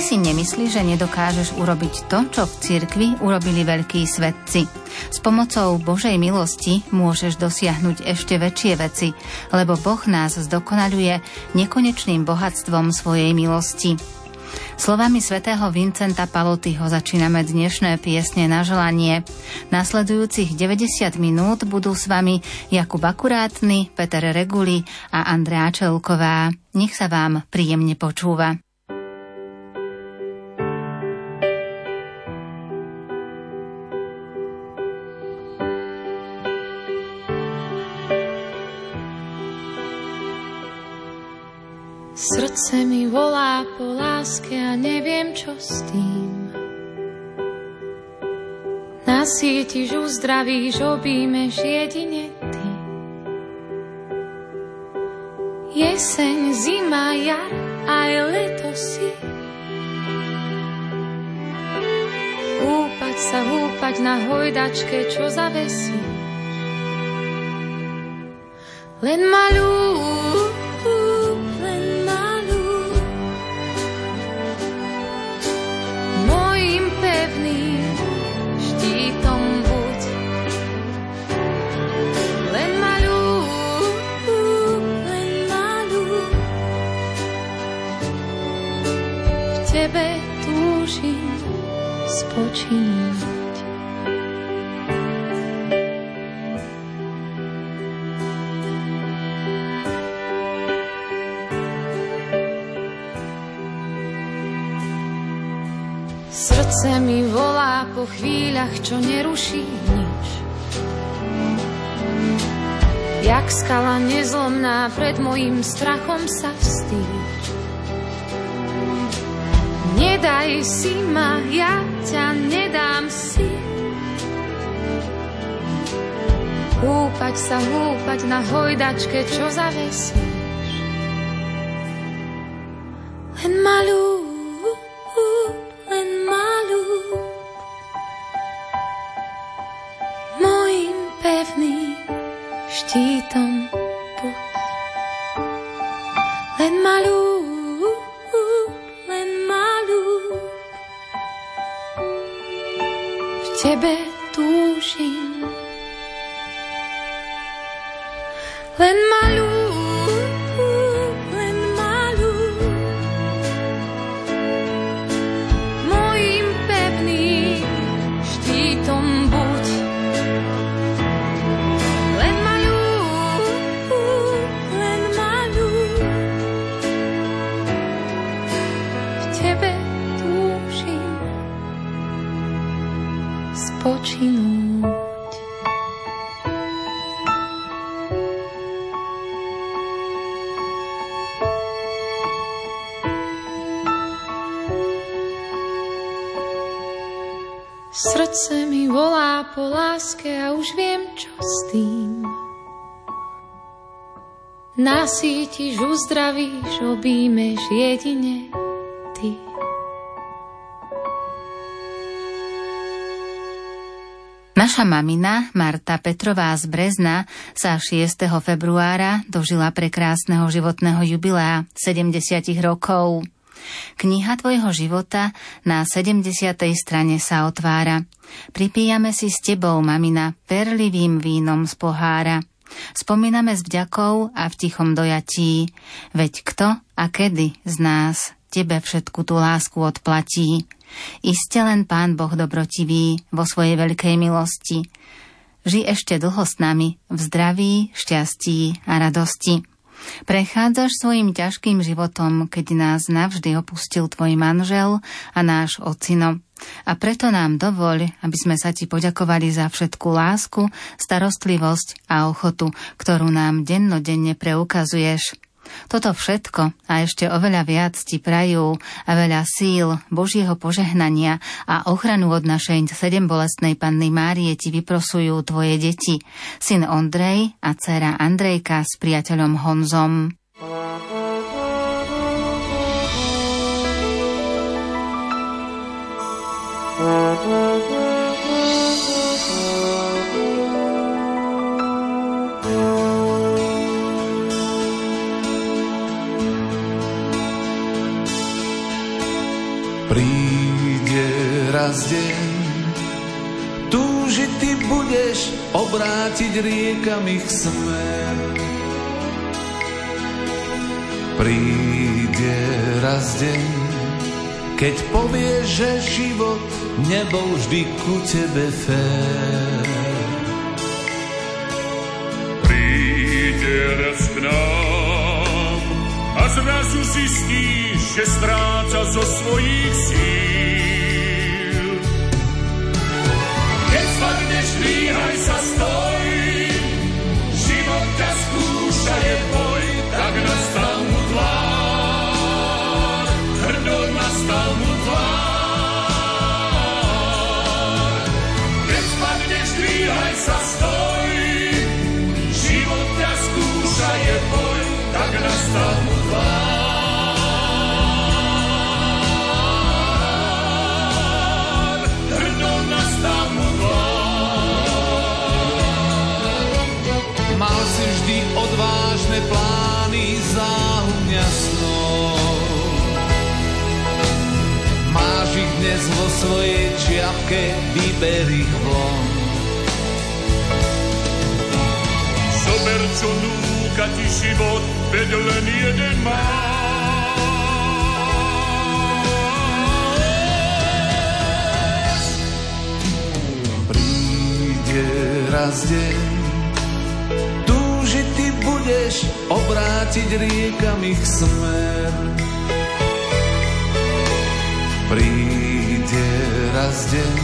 Si nemyslí, že nedokážeš urobiť to, čo v cirkvi urobili veľkí svetci. S pomocou Božej milosti môžeš dosiahnuť ešte väčšie veci, lebo Boh nás zdokonaluje nekonečným bohatstvom svojej milosti. Slovami svätého Vincenta Palotyho začíname dnešné piesne na želanie. Nasledujúcich 90 minút budú s vami Jakub Akurátny, Peter Reguli a Andrea Čelková. Nech sa vám príjemne počúva. Srdce mi volá po láske a neviem, čo s tým. Nasítiš, uzdravíš, objímeš jedine ty. Jeseň, zima, jar, aj leto si. Húpať sa, húpať na hojdačke, čo zavesí. Len malú spočinúť. Srdce mi volá po chvíľach, čo neruší nič. Jak skala nezlomná pred mojim strachom sa vstýč. Nedaj si ma, ja ťa nedám si. Húpať sa, húpať na hojdačke, čo zavesíš. Len malú, Nasítiš, uzdravíš, objímeš jedine ty. Naša mamina, Marta Petrová z Brezna, sa 6. februára dožila prekrásneho životného jubilea 70 rokov. Kniha tvojho života na 70. strane sa otvára. Pripíjame si s tebou, mamina, perlivým vínom z pohára. Spomíname s vďakou a v tichom dojatí. Veď kto a kedy z nás tebe všetku tú lásku odplatí. Iste len Pán Boh dobrotivý vo svojej veľkej milosti. Ži ešte dlho s nami v zdraví, šťastí a radosti. Prechádzaš svojim ťažkým životom, keď nás navždy opustil tvoj manžel a náš ocino. A preto nám dovoľ, aby sme sa ti poďakovali za všetku lásku, starostlivosť a ochotu, ktorú nám dennodenne preukazuješ. Toto všetko a ešte oveľa viac ti prajú a veľa síl, Božieho požehnania a ochranu od našej sedem bolestnej panny Márie ti vyprosujú tvoje deti, syn Ondrej a dcera Andrejka s priateľom Honzom. Raz deň, túžiť ty budeš obrátiť riekam ich smer. Príde raz deň, keď povieš, že život nebol vždy ku tebe fér. Príde raz k nám a zrazu zistíš, že stráca zo svojich síl. Spadneš, dvíhaj sa, stoj, dnes vo svojej čiapke, vyber ich von. Zober, čo núka ti život, veď len jeden má. Príde raz deň, túžiť ty budeš obrátiť riekam ich smer. Príde raz deň,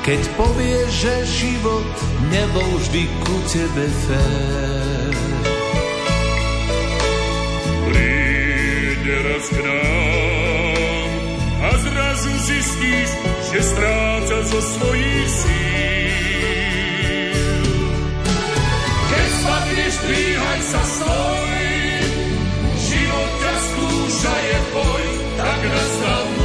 keď povieš, že život nebol vždy ku tebe fér. Príde raz k nám a zrazu zistíš, že stráca zo svojich síl. Keď spadneš, dvíhaj sa, stoj, život ťa skúša, je boj, tak nastal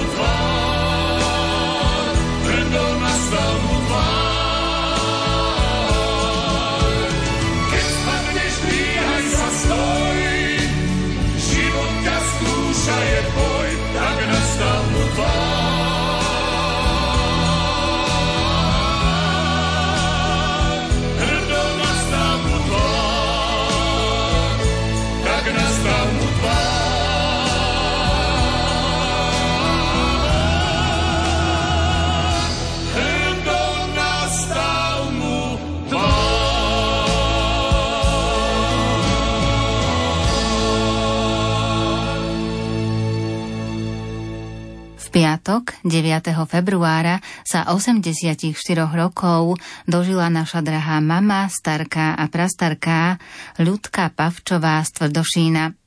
9. februára sa 84 rokov dožila naša drahá mama, starka a prastarká Ľudka Pavčová z Tvrdošína.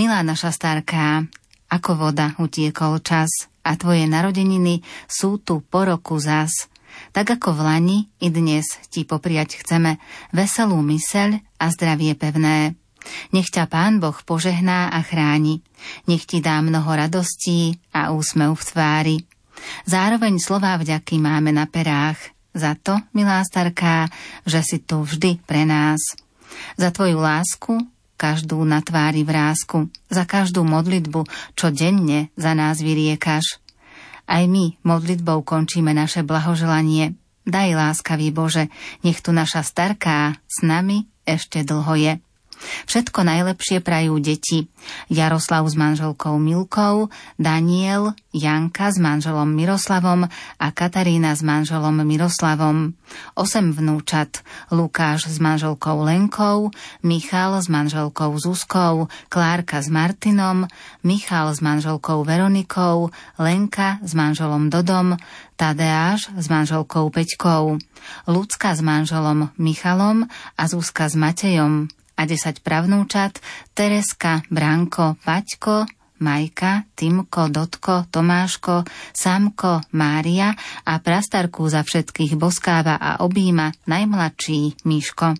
Milá naša starká, ako voda utiekol čas a tvoje narodeniny sú tu po roku zas. Tak ako v Lani, i dnes ti popriať chceme veselú myseľ a zdravie pevné. Nech ťa Pán Boh požehná a chráni. Nech ti dá mnoho radostí a úsmev v tvári. Zároveň slová vďaky máme na perách. Za to, milá starká, že si tu vždy pre nás. Za tvoju lásku, každú na tvári vrázku, za každú modlitbu, čo denne za nás vyriekaš. Aj my modlitbou končíme naše blahoželanie. Daj láskavý Bože, nech tu naša starká s nami ešte dlho je. Všetko najlepšie prajú deti. Jaroslav s manželkou Milkou, Daniel, Janka s manželom Miroslavom a Katarína s manželom Miroslavom. Osem vnúčat. Lukáš s manželkou Lenkou, Michal s manželkou Zuzkou, Klárka s Martinom, Michal s manželkou Veronikou, Lenka s manželom Dodom, Tadeáš s manželkou Peťkou, Lucka s manželom Michalom a Zuzka s Matejom a 10 pravnúčat Tereska, Branko, Paťko, Majka, Timko, Dotko, Tomáško, Samko, Mária a prastarku za všetkých boskáva a objíma najmladší Miško.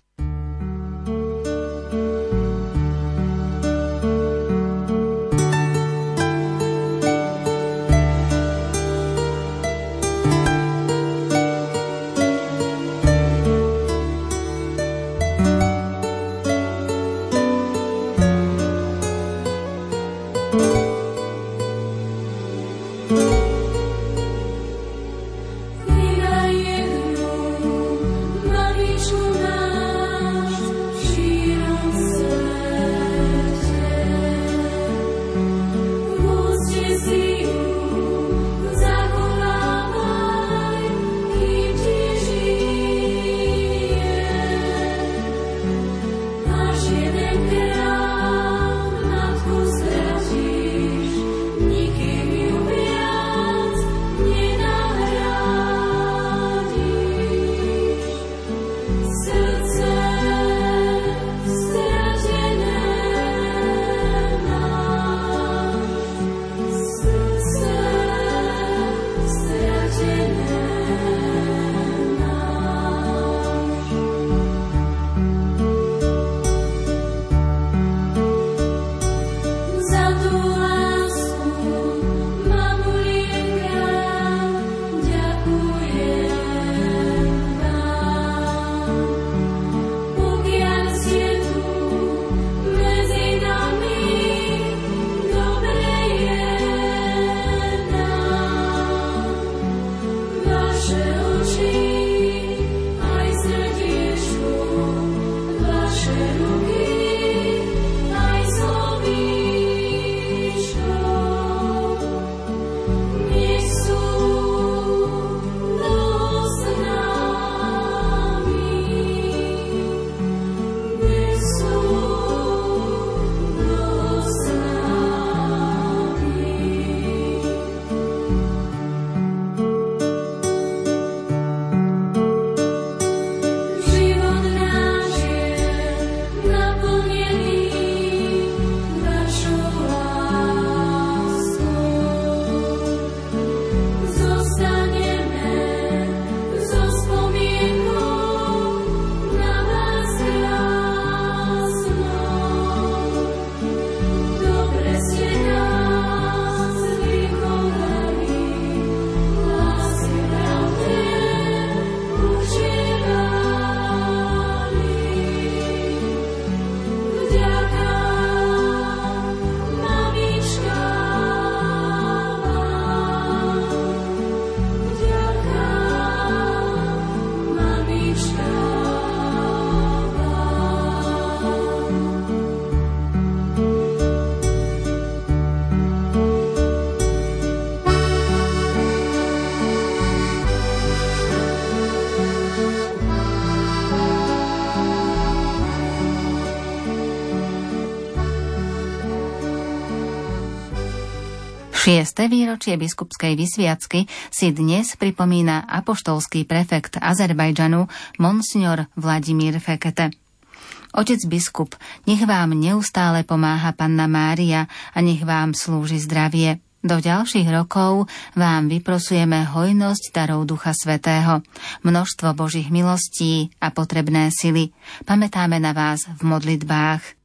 Šieste výročie biskupskej vysviacky si dnes pripomína apoštolský prefekt Azerbajdžanu Monsignor Vladimír Fekete. Otec biskup, nech vám neustále pomáha Panna Mária a nech vám slúži zdravie. Do ďalších rokov vám vyprosujeme hojnosť darov Ducha Svetého, množstvo Božích milostí a potrebné sily. Pamätáme na vás v modlitbách.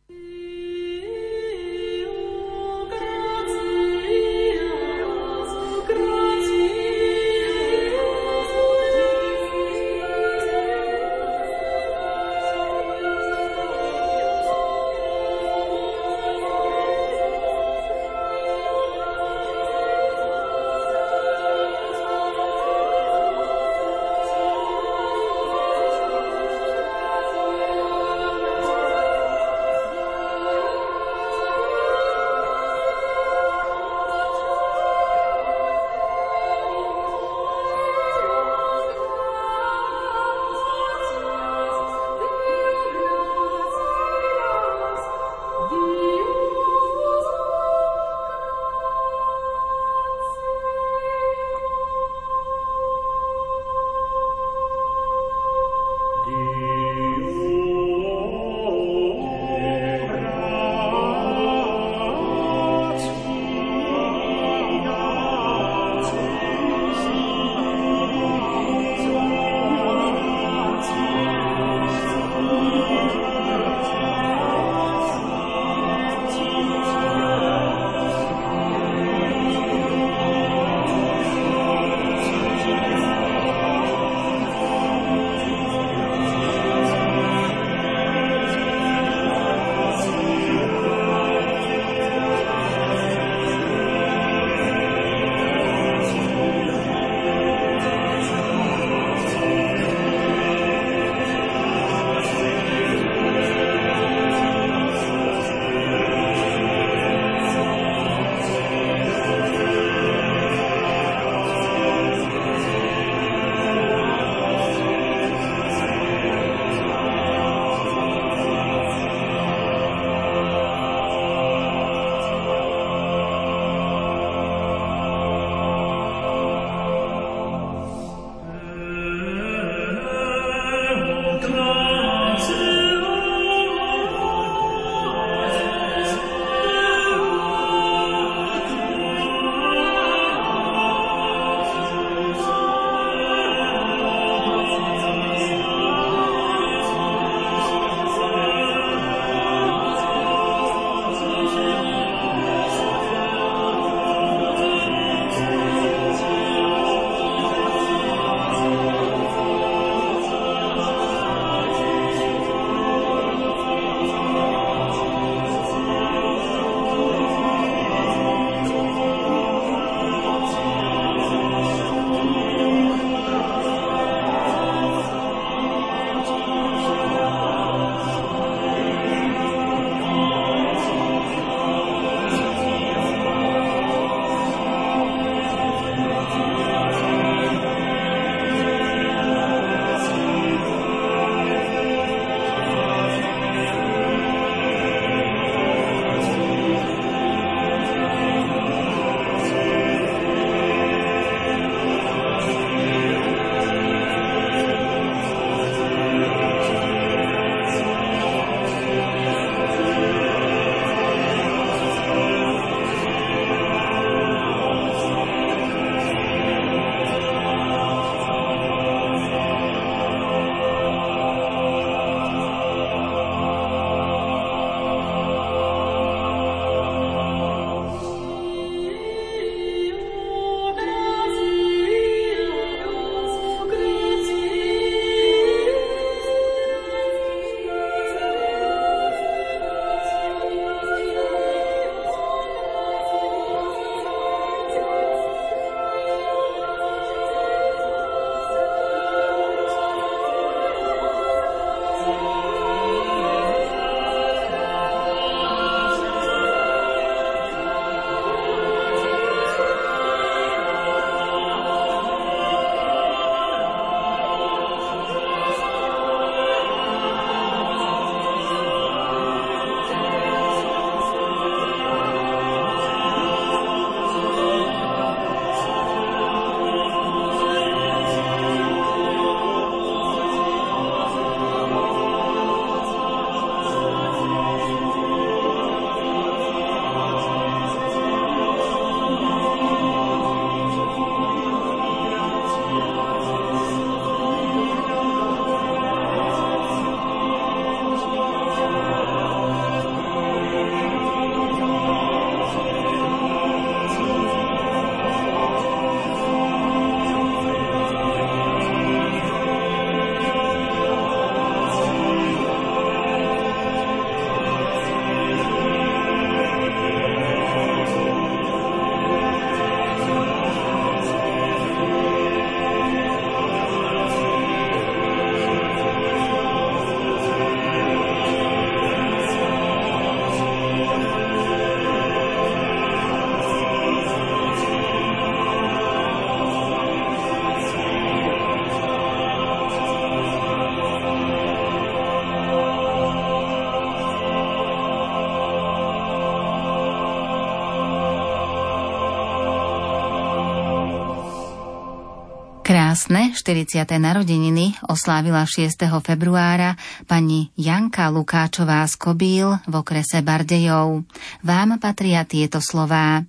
Krásne 40. narodeniny oslávila 6. februára pani Janka Lukáčová z Kobíl v okrese Bardejov. Vám patria tieto slová.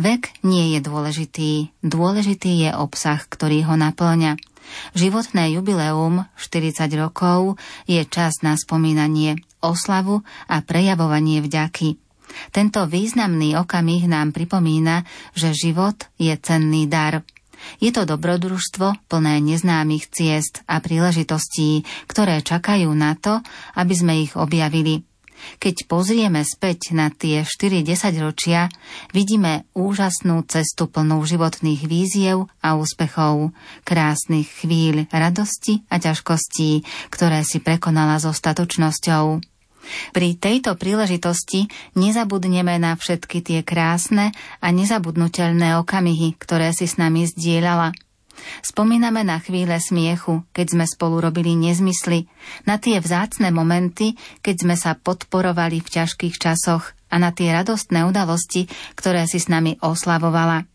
Vek nie je dôležitý, dôležitý je obsah, ktorý ho naplňa. Životné jubileum 40 rokov je čas na spomínanie, oslavu a prejavovanie vďaky. Tento významný okamih nám pripomína, že život je cenný dar – je to dobrodružstvo plné neznámych ciest a príležitostí, ktoré čakajú na to, aby sme ich objavili. Keď pozrieme späť na tie 4 ročia, vidíme úžasnú cestu plnú životných víziev a úspechov, krásnych chvíľ radosti a ťažkostí, ktoré si prekonala so statočnosťou. Pri tejto príležitosti nezabudneme na všetky tie krásne a nezabudnutelné okamihy, ktoré si s nami zdieľala. Spomíname na chvíle smiechu, keď sme spolu robili nezmysly, na tie vzácne momenty, keď sme sa podporovali v ťažkých časoch a na tie radostné udalosti, ktoré si s nami oslavovala.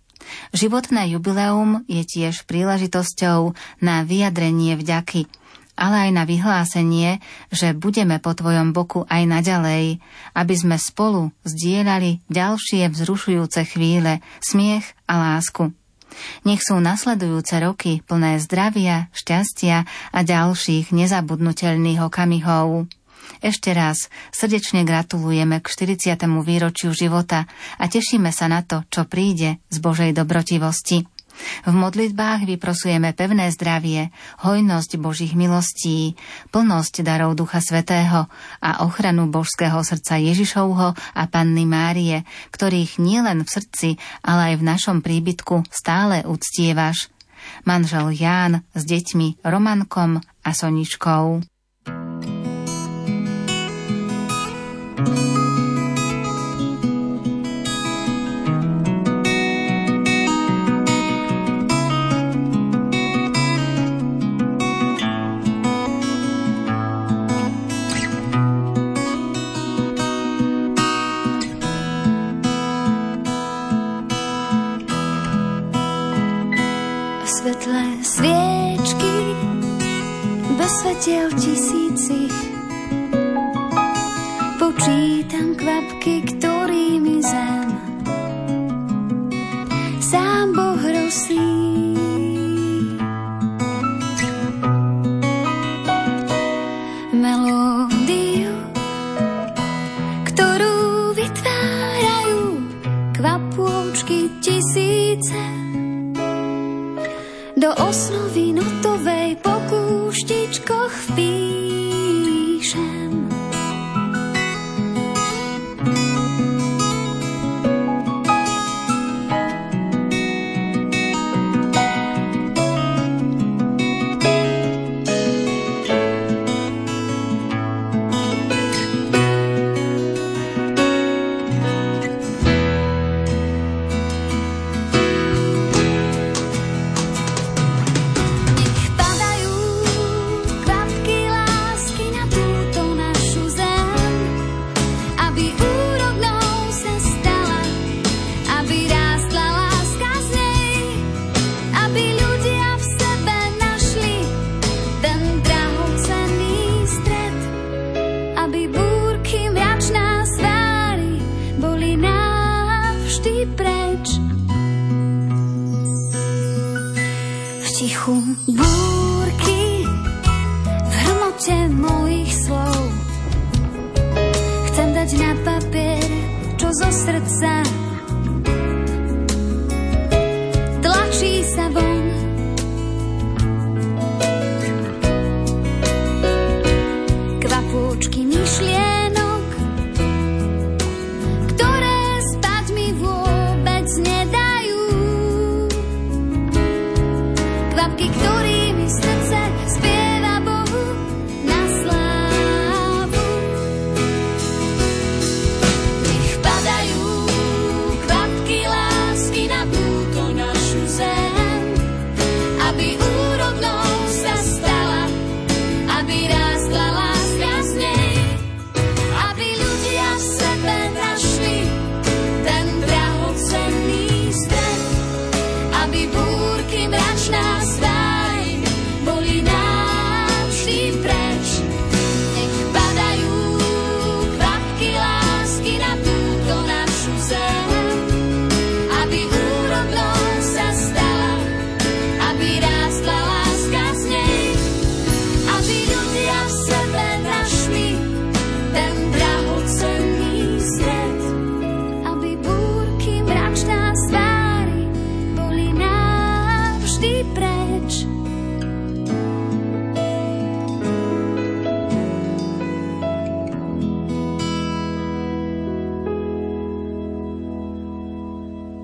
Životné jubileum je tiež príležitosťou na vyjadrenie vďaky – ale aj na vyhlásenie, že budeme po tvojom boku aj naďalej, aby sme spolu zdieľali ďalšie vzrušujúce chvíle, smiech a lásku. Nech sú nasledujúce roky plné zdravia, šťastia a ďalších nezabudnutelných okamihov. Ešte raz srdečne gratulujeme k 40. výročiu života a tešíme sa na to, čo príde z Božej dobrotivosti. V modlitbách vyprosujeme pevné zdravie, hojnosť Božích milostí, plnosť darov Ducha Svetého a ochranu božského srdca Ježišovho a Panny Márie, ktorých nielen v srdci, ale aj v našom príbytku stále uctievaš. Manžel Ján s deťmi Romankom a Soničkou.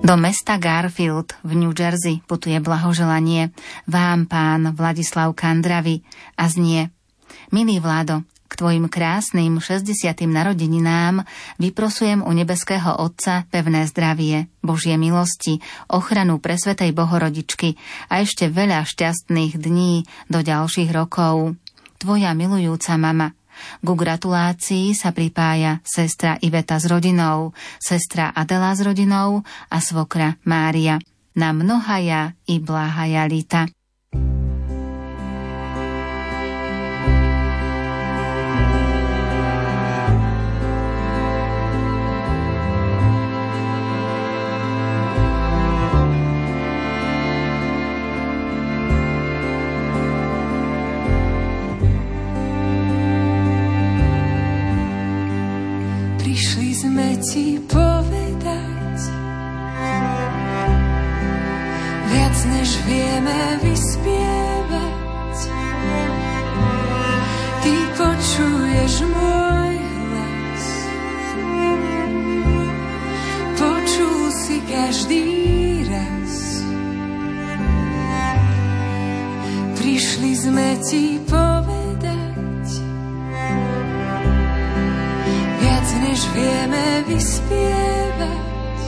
Do mesta Garfield v New Jersey putuje blahoželanie vám, pán Vladislav Kandravi a znie Milý Vlado, k tvojim krásnym 60. narodeninám vyprosujem u nebeského Otca pevné zdravie, Božie milosti, ochranu presvetej Bohorodičky a ešte veľa šťastných dní do ďalších rokov. Tvoja milujúca mama ku gratulácii sa pripája sestra Iveta s rodinou, sestra Adela s rodinou a svokra Mária. Na mnohaja i bláhaja lita. Ti povedať viac než vieme vyspievať. Ty počuješ môj hlas, počul si každý raz. Prišli sme ti povedať než vieme vyspievať.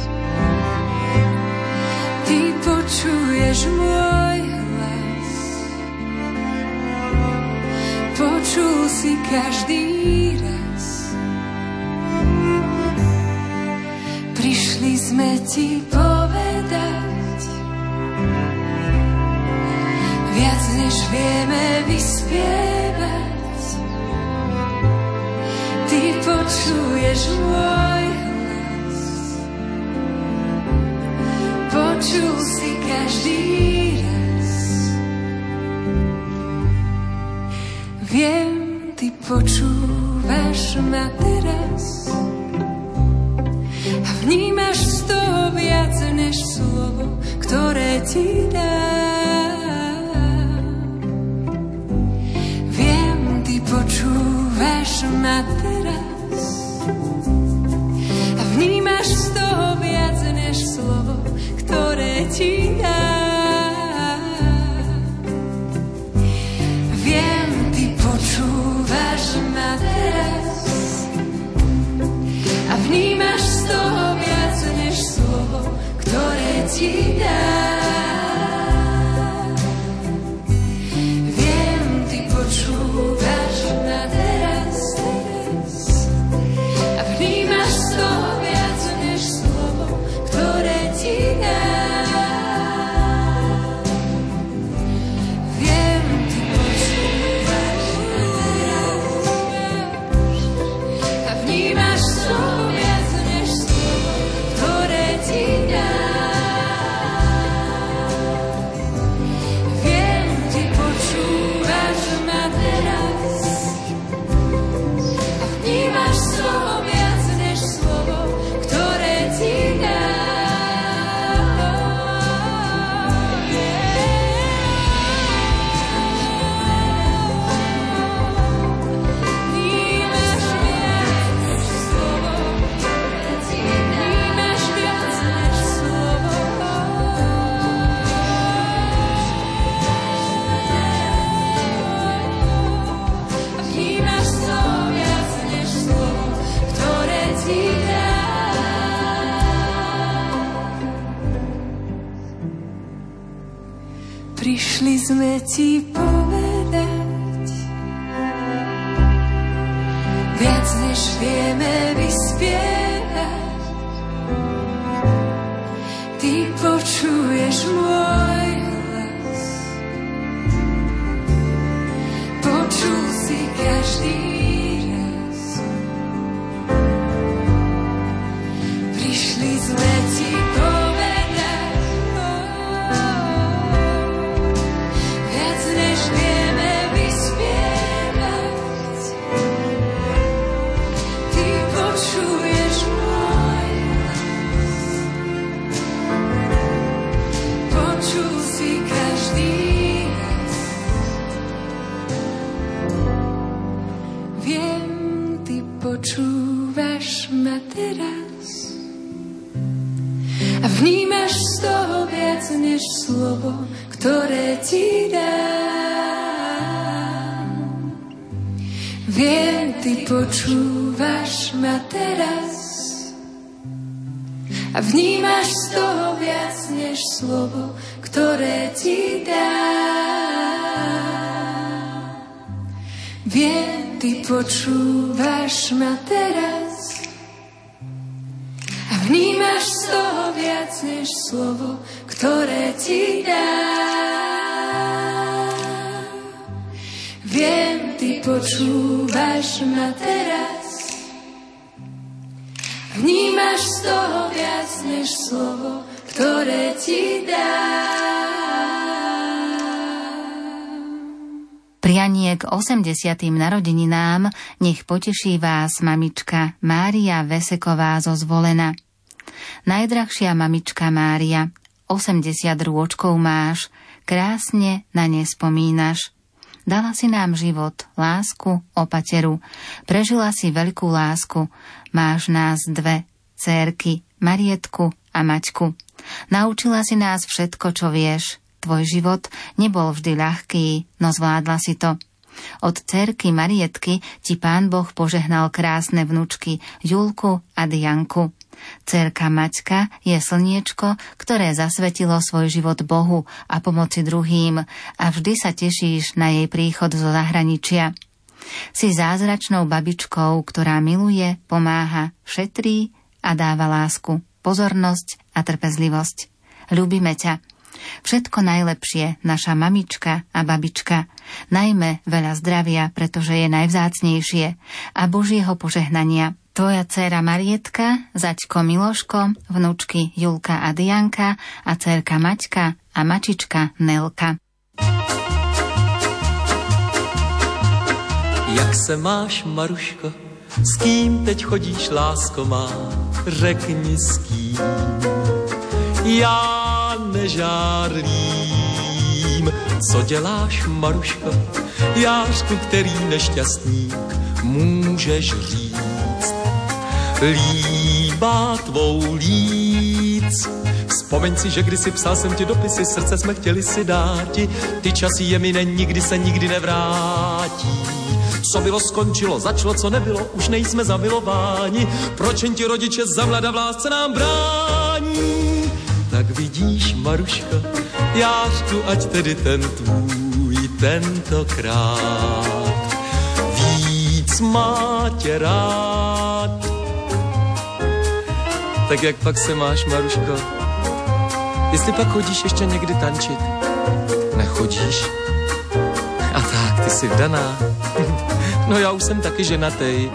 Ty počuješ môj hlas, počul si každý raz. Prišli sme ti povedať, viac než vieme vyspievať. Ty počuješ môj počul si každý raz. Viem, ty počúvaš ma teraz a vnímaš z toho viac než slovo, ktoré ti dám. Viem, ty počúvaš ma teraz a vnímaš z toho viac než slovo, ktoré ti dám. Viem, ty počúvaš ma teraz a vnímaš z toho viac než slovo, ktoré ti dám. Ti počúvaš ma teraz a vnímaš z toho viac než slovo, ktoré ti dám. Viem, ty počúvaš ma teraz a vnímaš z toho viac než slovo, ktoré ti dám. Viem, ty počúvaš ma teraz a vnímaš z toho viac než slovo, ktoré ti dá. Viem, ty počúvaš ma teraz. Vnímaš z toho viac než slovo, ktoré ti dá. Prianie k 80. narodeninám nech poteší vás mamička Mária Veseková zo Zvolena. Najdrahšia mamička Mária, 80 rôčkov máš, krásne na ne spomínaš. Dala si nám život, lásku, opateru. Prežila si veľkú lásku. Máš nás dve, cérky, Marietku a Maťku. Naučila si nás všetko, čo vieš. Tvoj život nebol vždy ľahký, no zvládla si to. Od cerky Marietky ti pán Boh požehnal krásne vnučky Julku a Dianku. Cerka Maťka je slniečko, ktoré zasvetilo svoj život Bohu a pomoci druhým a vždy sa tešíš na jej príchod zo zahraničia. Si zázračnou babičkou, ktorá miluje, pomáha, šetrí a dáva lásku, pozornosť a trpezlivosť. Ľúbime ťa. Všetko najlepšie, naša mamička a babička. Najmä veľa zdravia, pretože je najvzácnejšie a Božieho požehnania tvoja dcéra Marietka, zaťko Miloško, vnúčky Julka a Dianka a dcerka Maťka a mačička Nelka. Jak se máš, Maruško? S kým teď chodíš, lásko má? Řekni s kým. Já nežárlím. Co děláš, Maruško? Jářku, který nešťastník můžeš říct líbá tvou líc. Vzpomeň si, že kdysi psal jsem ti dopisy, srdce jsme chtěli si dáti, ty časy je mi nikdy se nikdy nevrátí. Co bylo, skončilo, začalo, co nebylo, už nejsme zamilováni. Proč jen ti rodiče za mlada v lásce nám brání? Maruško, jářku, ať tedy ten tvůj tentokrát víc má tě rád. Tak jak pak se máš, Maruško? Jestli pak chodíš ještě někdy tančit? Nechodíš? A tak, ty jsi vdaná. no já už jsem taky ženatej.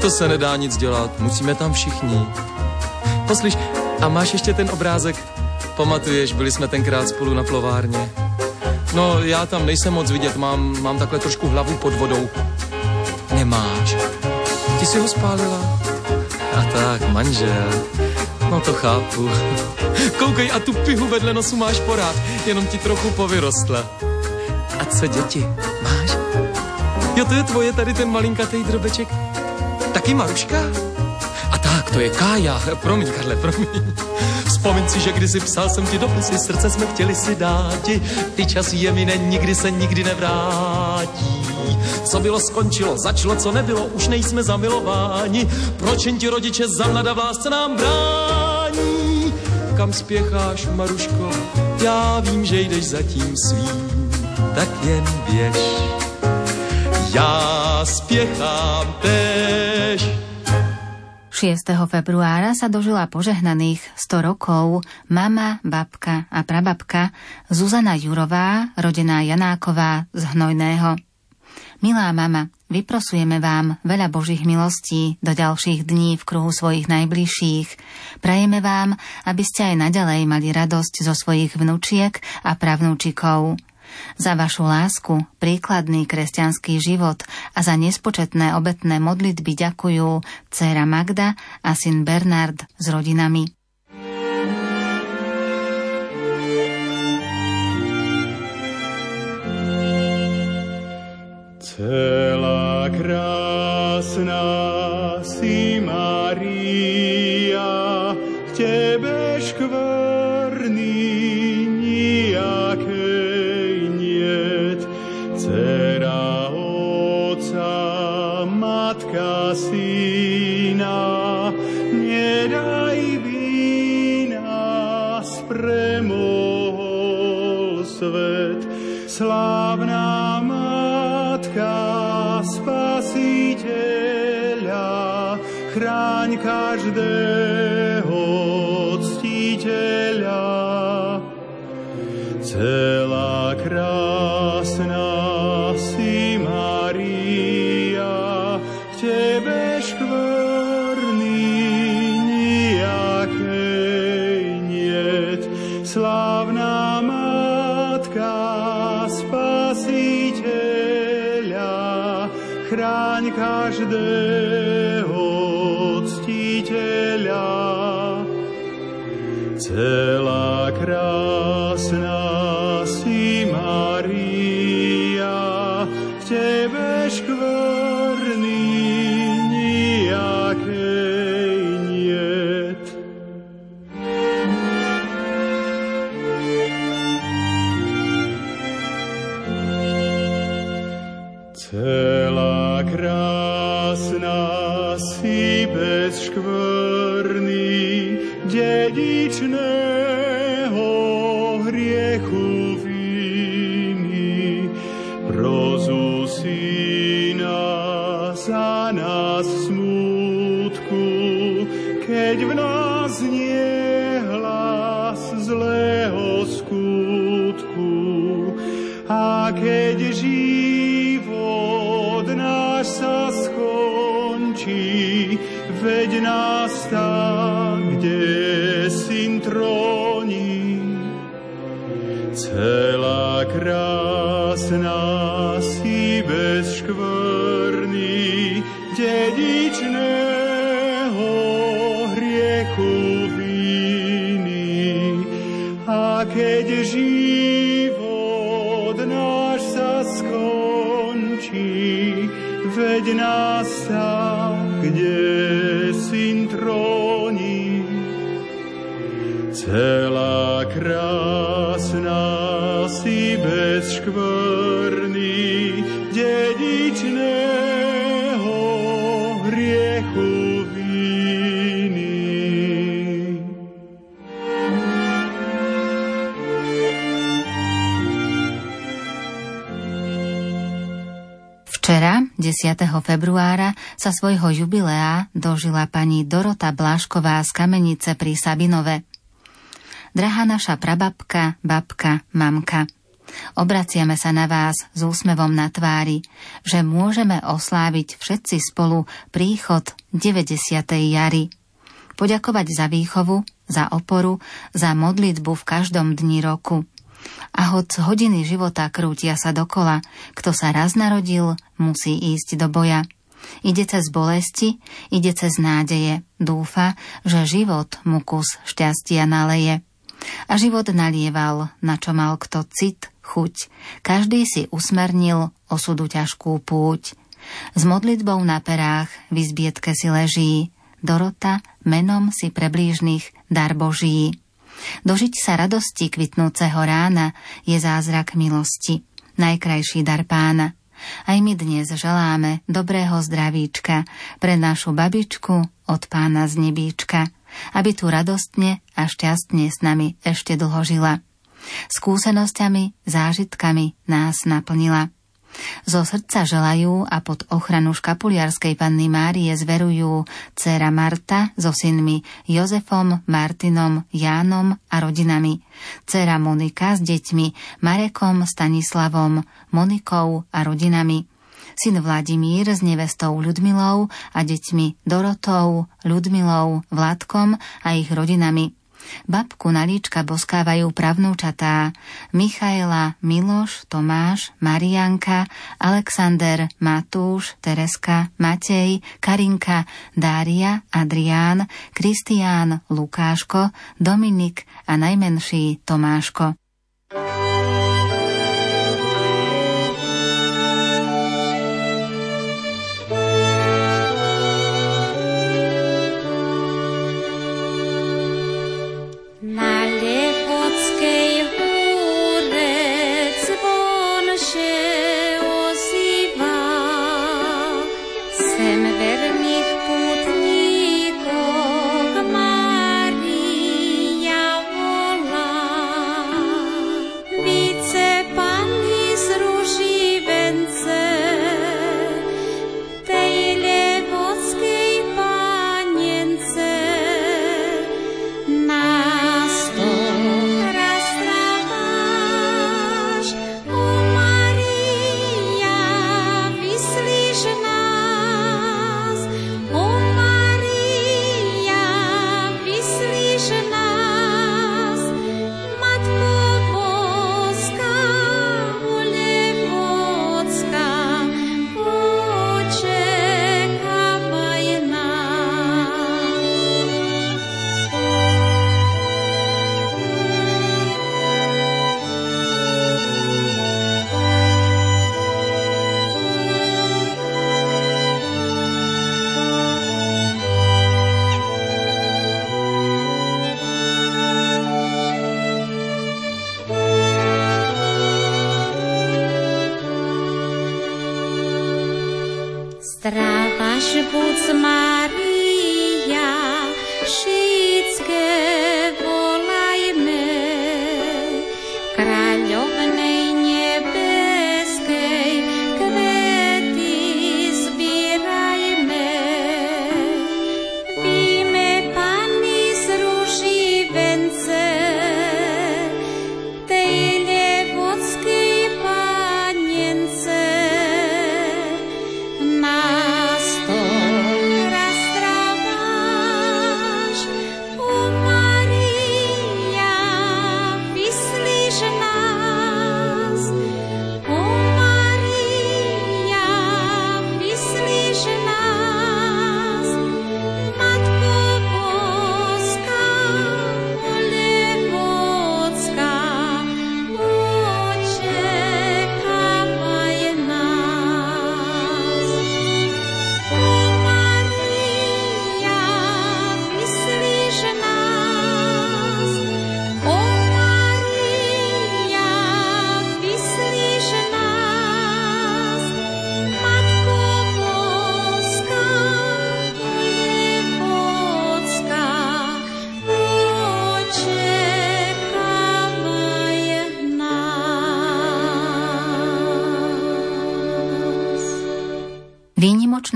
To se nedá nic dělat, musíme tam všichni. Poslyš, a máš ještě ten obrázek? Pamatuješ, byli jsme tenkrát spolu na plovárně. No, já tam nejsem moc vidět, mám, mám takhle trošku hlavu pod vodou. Nemáš. Ty jsi ho spálila? A tak, manžel. No to chápu. Koukej, a tu pihu vedle nosu máš porád, jenom ti trochu povyrostla. A co děti? Máš? Jo, to je tvoje tady ten malinkatý drobeček. Taky Maruška? A tak, to je Kája. Promiň, Karle, promiň. Vzpomeň si, že kdysi psal jsem ti dopisy, srdce jsme chtěli si dáti, ty časy je mine, nikdy se nikdy nevrátí. Co bylo, skončilo, začalo, co nebylo, už nejsme zamilováni. Proč jen ti rodiče za mlada v lásce nám brání? Kam spěcháš, Maruško? Já vím, že jdeš za tím svým, tak jen běž. Já spěchám tež. 6. februára sa dožila požehnaných 100 rokov mama, babka a prababka Zuzana Jurová, rodená Janáková z Hnojného. Milá mama, vyprosujeme vám veľa Božích milostí do ďalších dní v kruhu svojich najbližších. Prajeme vám, aby ste aj naďalej mali radosť zo svojich vnúčiek a pravnúčikov. Za vašu lásku, príkladný kresťanský život a za nespočetné obetné modlitby ďakujú dcéra Magda a syn Bernard s rodinami. Celá krásna si Maria, k tebe škvá Slávna matka, spasiteľa, chráň každého ctiteľa. Celá krásna 10. februára, sa svojho jubilea dožila pani Dorota Blášková z Kamenice pri Sabinove. Drahá naša prababka, babka, mamka, obraciame sa na vás s úsmevom na tvári, že môžeme osláviť všetci spolu príchod 90. jary. Poďakovať za výchovu, za oporu, za modlitbu v každom dni roku – a hoď hodiny života krútia sa dokola, kto sa raz narodil, musí ísť do boja. Ide cez bolesti, ide cez nádeje, dúfa, že život mu kus šťastia naleje. A život nalieval, na čo mal kto cit, chuť. Každý si usmernil osudu ťažkú púť. S modlitbou na perách v izbietke si leží, Dorota menom si pre dar Boží. Dožiť sa radosti kvitnúceho rána je zázrak milosti, najkrajší dar pána. Aj my dnes želáme dobrého zdravíčka pre našu babičku od pána z nebíčka, aby tu radostne a šťastne s nami ešte dlho žila. Skúsenosťami, zážitkami nás naplnila. Zo srdca želajú a pod ochranu škapuliarskej panny Márie zverujú dcera Marta so synmi Jozefom, Martinom, Jánom a rodinami, dcera Monika s deťmi Marekom, Stanislavom, Monikou a rodinami, syn Vladimír s nevestou Ľudmilou a deťmi Dorotou, Ľudmilou, Vladkom a ich rodinami – Babku na líčka boskávajú pravnúčatá Michaela, Miloš, Tomáš, Marianka, Alexander, Matúš, Tereska, Matej, Karinka, Dária, Adrián, Kristián, Lukáško, Dominik a najmenší Tomáško.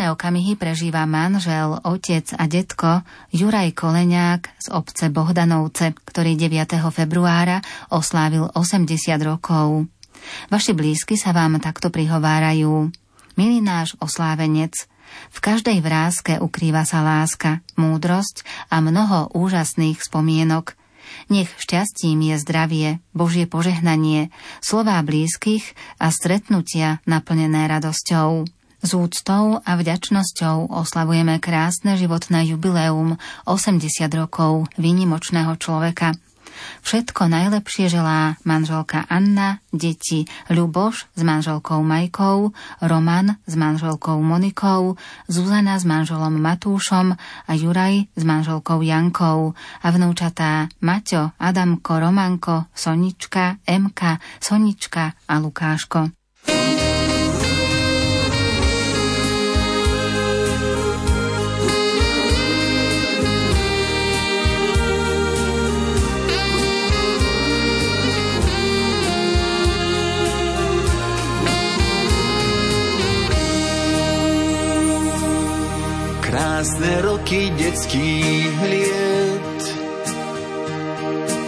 Výnimočné okamihy prežíva manžel, otec a detko Juraj Koleňák z obce Bohdanovce, ktorý 9. februára oslávil 80 rokov. Vaši blízky sa vám takto prihovárajú. Milý náš oslávenec, v každej vrázke ukrýva sa láska, múdrosť a mnoho úžasných spomienok. Nech šťastím je zdravie, Božie požehnanie, slová blízkych a stretnutia naplnené radosťou. S úctou a vďačnosťou oslavujeme krásne životné jubileum 80 rokov výnimočného človeka. Všetko najlepšie želá manželka Anna, deti Ľuboš s manželkou Majkou, Roman s manželkou Monikou, Zuzana s manželom Matúšom a Juraj s manželkou Jankou a vnúčatá Maťo, Adamko, Romanko, Sonička, Emka, Sonička a Lukáško. Roky detských liet.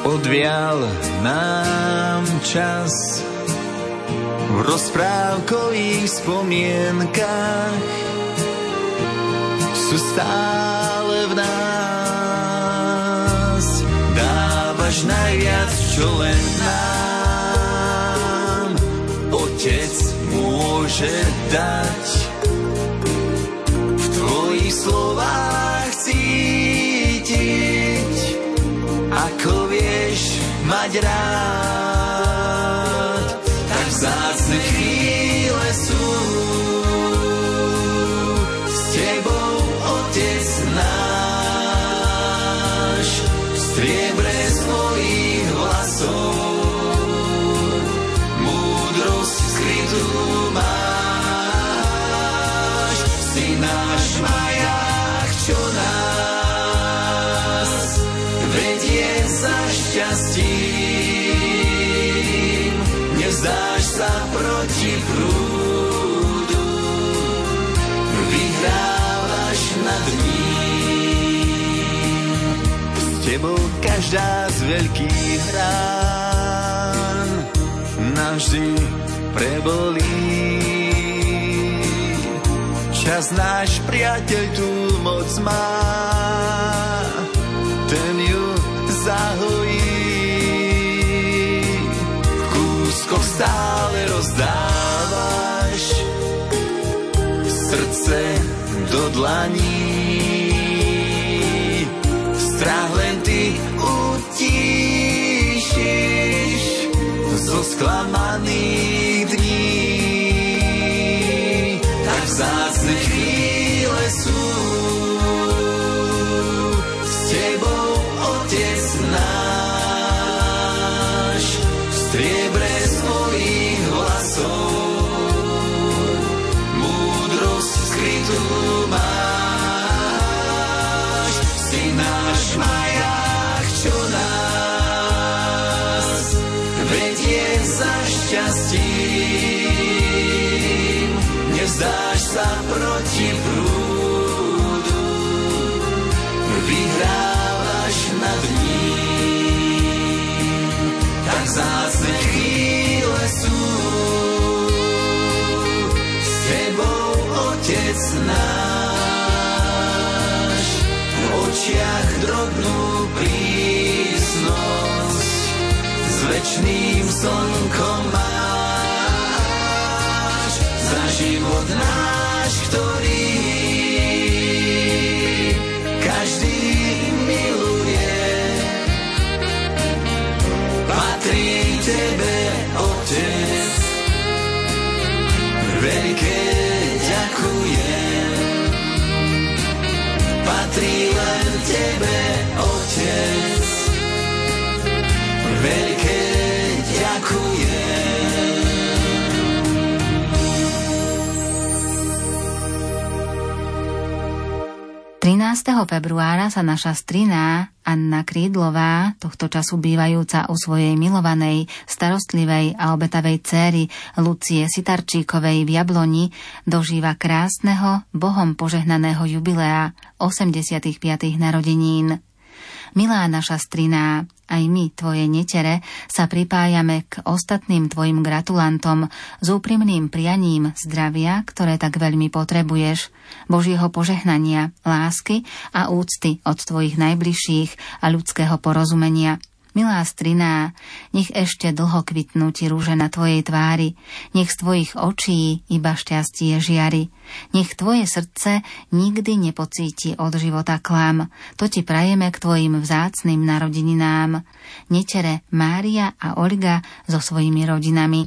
Odvial nám čas v rozprávkových spomienkach sú stále v nás. Dávaš najviac, čo len nám otec môže dať slovách mať rád, každá z veľkých rán navždy prebolí Čas náš priateľ tu moc má, ten ju zahojí. V kúskoch stále rozdávaš srdce do dlaní. Sklamaných dní. Vzácne chvíle Nezdáš sa proti prúdu, vyhrávaš nad ním. Tak zácne chvíle sú. S tebou, Otec náš, v očiach drobnú prísnosť, s večným slnkom tebe, Otec, veľké ďakujem. 13. februára sa naša strina Anna Krídlová, tohto času bývajúca u svojej milovanej, starostlivej a obetavej céry Lucie Sitarčíkovej v Jabloni, dožíva krásneho, Bohom požehnaného jubilea 85. narodenín. Milá naša striná, aj my, tvoje netere, sa pripájame k ostatným tvojim gratulantom s úprimným prianím zdravia, ktoré tak veľmi potrebuješ, Božieho požehnania, lásky a úcty od tvojich najbližších a ľudského porozumenia – Milá striná, nech ešte dlho kvitnú ti rúže na tvojej tvári, nech z tvojich očí iba šťastie žiari, nech tvoje srdce nikdy nepocíti od života klam. To ti prajeme k tvojim vzácným narodeninám. Netere Mária a Olga so svojimi rodinami.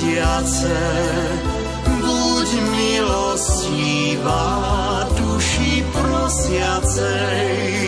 Blúdiace, buď milostivá duši prosiacej,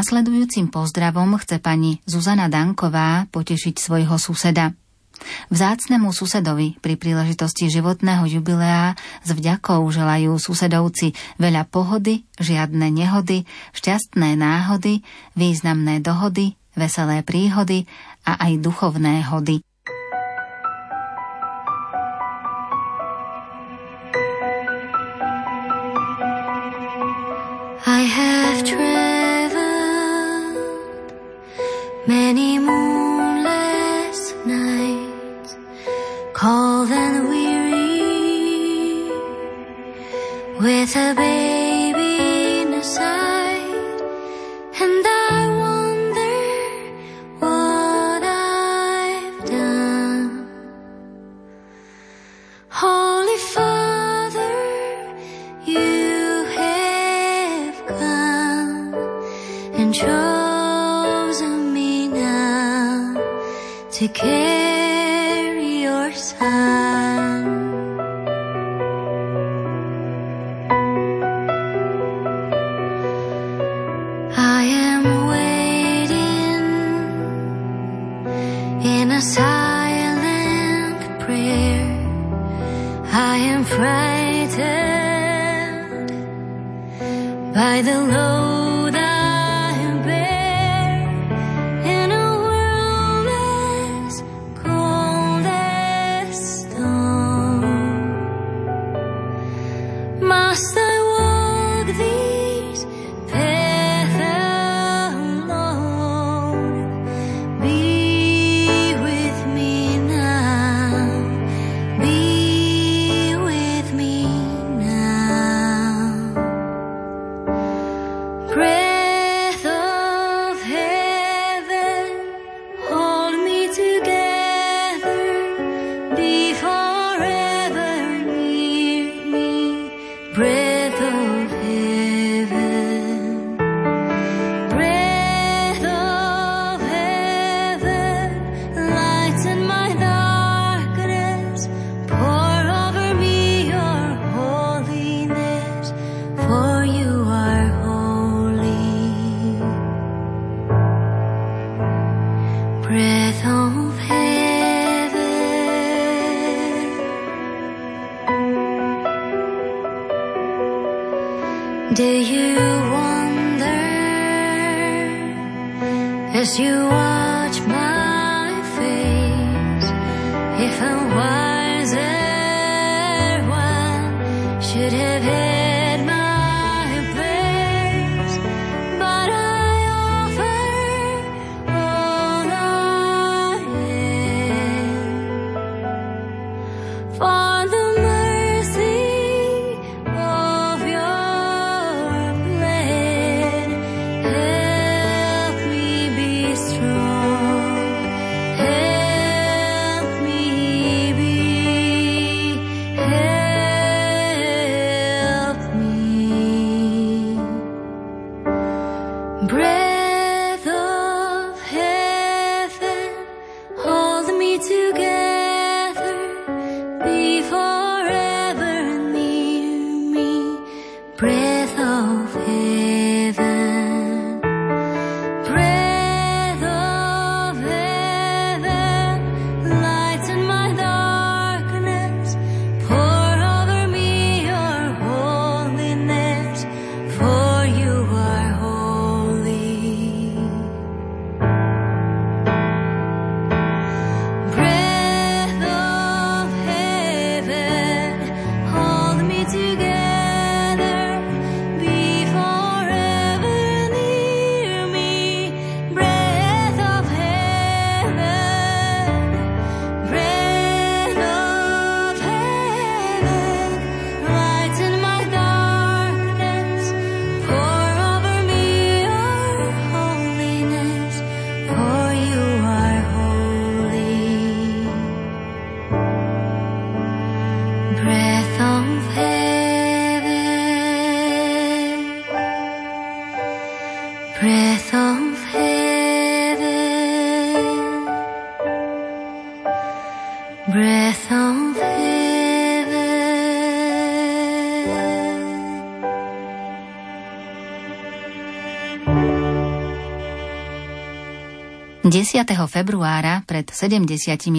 Následujúcim pozdravom chce pani Zuzana Danková potešiť svojho suseda. Vzácnemu susedovi pri príležitosti životného jubilea s vďakou želajú susedovci veľa pohody, žiadne nehody, šťastné náhody, významné dohody, veselé príhody a aj duchovné hody. Do you wonder as you are? 10. februára pred 70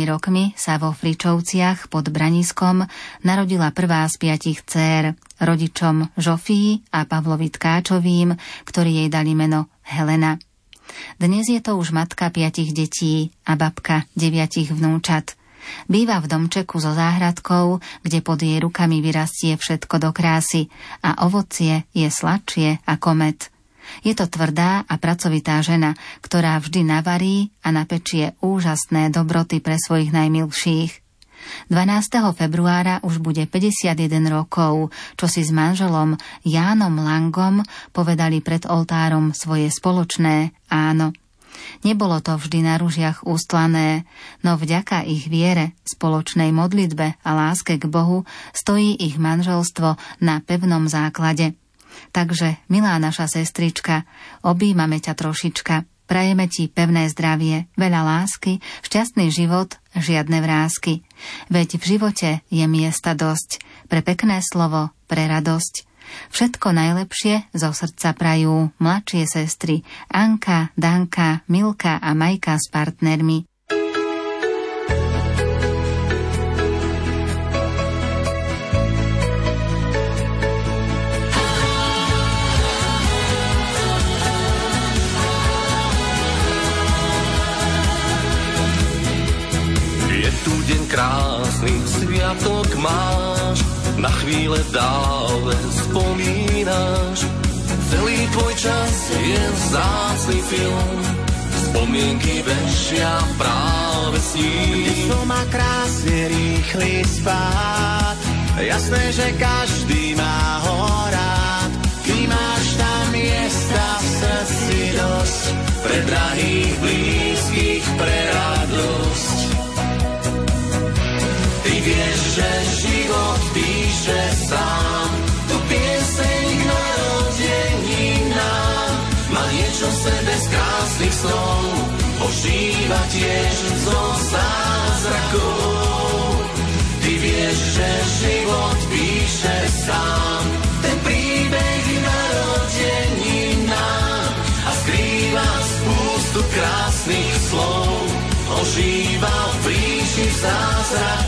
rokmi sa vo Fričovciach pod Braniskom narodila prvá z piatich dcér, rodičom Žofii a Pavlovi Tkáčovým, ktorí jej dali meno Helena. Dnes je to už matka piatich detí a babka deviatich vnúčat. Býva v domčeku so záhradkou, kde pod jej rukami vyrastie všetko do krásy a ovocie je sladšie ako med. Je to tvrdá a pracovitá žena, ktorá vždy navarí a napečie úžasné dobroty pre svojich najmilších. 12. februára už bude 51 rokov, čo si s manželom Jánom Langom povedali pred oltárom svoje spoločné áno. Nebolo to vždy na ružiach ústlané, no vďaka ich viere, spoločnej modlitbe a láske k Bohu stojí ich manželstvo na pevnom základe. Takže, milá naša sestrička, objímame ťa trošička, prajeme ti pevné zdravie, veľa lásky, šťastný život, žiadne vrázky. Veď v živote je miesta dosť, pre pekné slovo, pre radosť. Všetko najlepšie zo srdca prajú mladšie sestry Anka, Danka, Milka a Majka s partnermi. Na chvíle dále spomínaš. Celý tvoj čas je vzácný film, spomienky vešia práve s ním. To má krásne rýchly spát, jasné, že každý má ho rád. Ty máš tam miesta v srdci dosť, pre drahých, blízkych, pre radosť vieš, že život píše sám. Tu pieseň k narodeninám má niečo sebe z krásnych snov. Ožíva tiež zo zázrakov. Ty vieš, že život píše sám. Ten príbeh narodeninám a skrýva spústu krásnych slov. Ožíva v ríši zázrakov.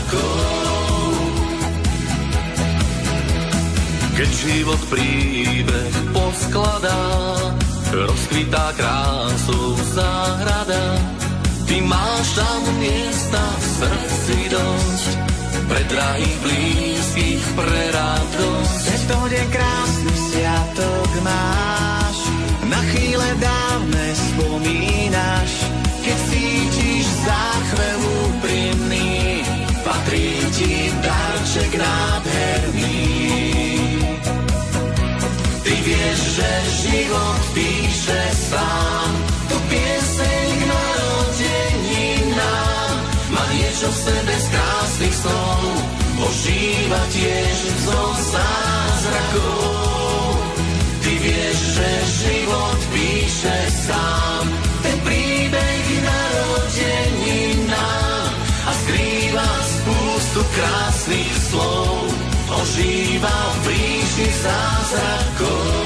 Keď život príbeh poskladá, rozkvitá krásou záhrada, ty máš tam miesta v srdci dosť, pre drahých blízkych, pre radosť. Tento deň krásny sviatok máš, na chvíle dávne spomínaš, keď cítiš záchvev úprimný, patrí ti darček nádherný. Že život píše sám, tu pieseň k narodeninám, má niečo v sebe z krásnych snov, ožíva tiež zo zázrakov. Ty vieš, že život píše sám, ten príbeh narodeninám a skrýva spústu krásnych slov, ožíva v ríši zázrakov.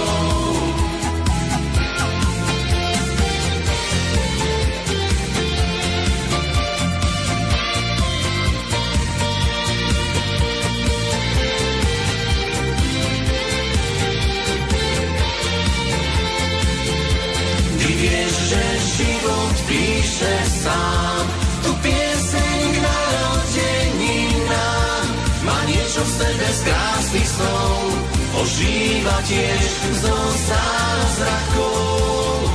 Píše sám, tu pieseň k narodeninám má niečo v sebe z krásnych snov, ožíva tiež zo zázrakov.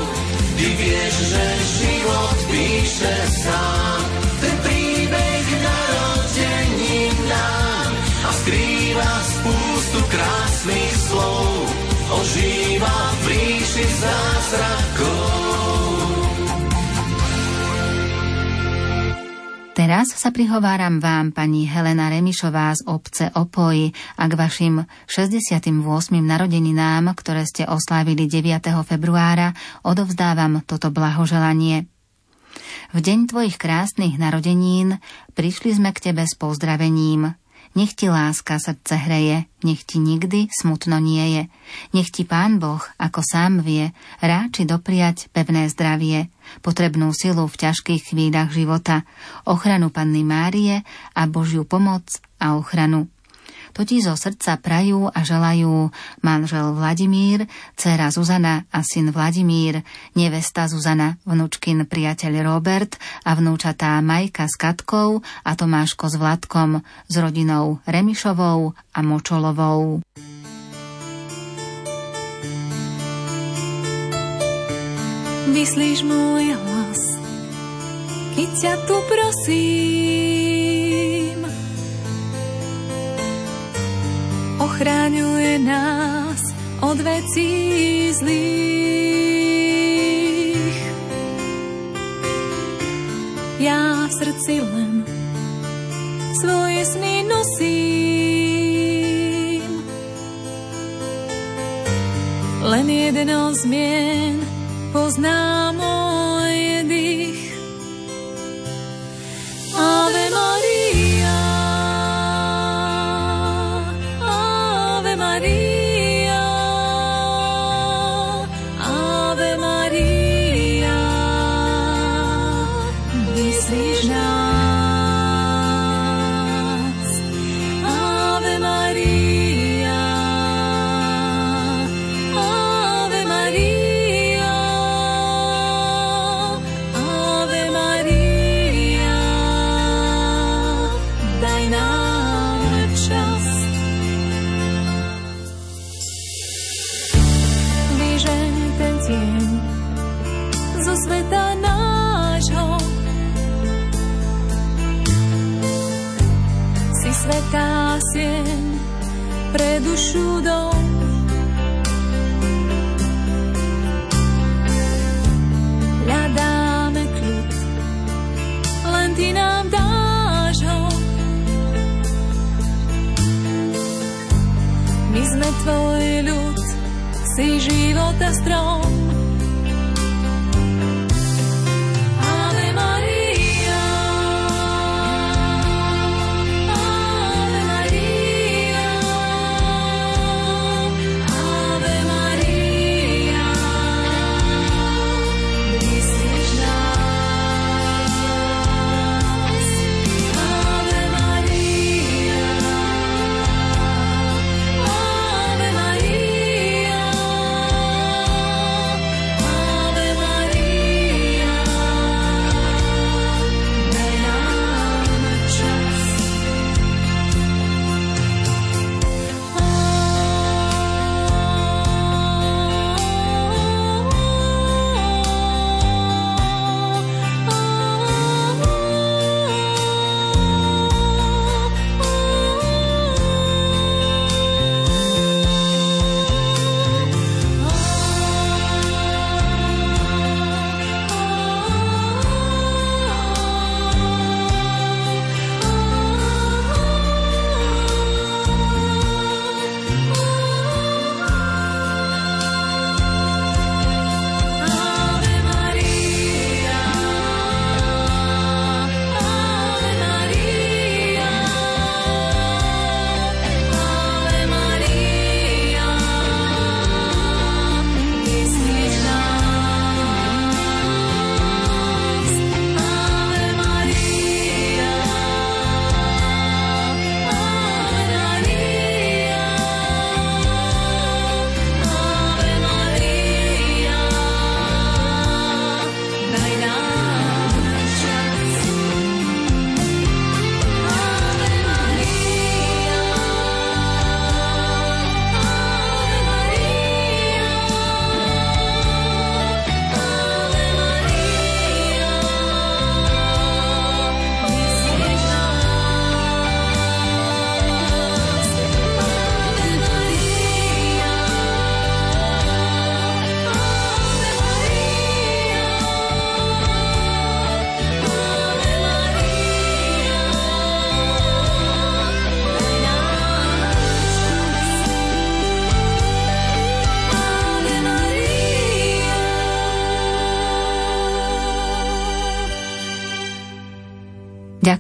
Ty vieš, že život píše sám, ten príbeh narodeninám a skrýva spústu krásnych slov, ožíva v ríši zázrakov. Teraz sa prihováram vám, pani Helena Remišová z obce Opoj a k vašim 68. narodeninám, ktoré ste oslávili 9. februára, odovzdávam toto blahoželanie. V deň tvojich krásnych narodenín prišli sme k tebe s pozdravením. Nech ti láska srdce hreje, nech ti nikdy smutno nie je. Nech ti Pán Boh, ako sám vie, ráči dopriať pevné zdravie, potrebnú silu v ťažkých chvíľach života, ochranu Panny Márie a Božiu pomoc a ochranu. To ti zo srdca prajú a želajú manžel Vladimír, dcera Zuzana a syn Vladimír, nevesta Zuzana, vnúčkin priateľ Robert a vnúčatá Majka s Katkou a Tomáško s Vladkom, s rodinou Remišovou a Močolovou. Vyslíš môj hlas, keď ťa tu prosím. ochraňuje nás od vecí zlých. Ja v srdci len svoje sny nosím. Len jedno zmien poznám môj dých. Ave Maria.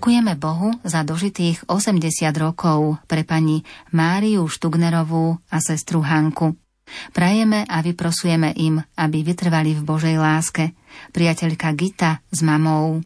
Ďakujeme Bohu za dožitých 80 rokov pre pani Máriu Štugnerovú a sestru Hanku. Prajeme a vyprosujeme im, aby vytrvali v Božej láske. Priateľka Gita s mamou.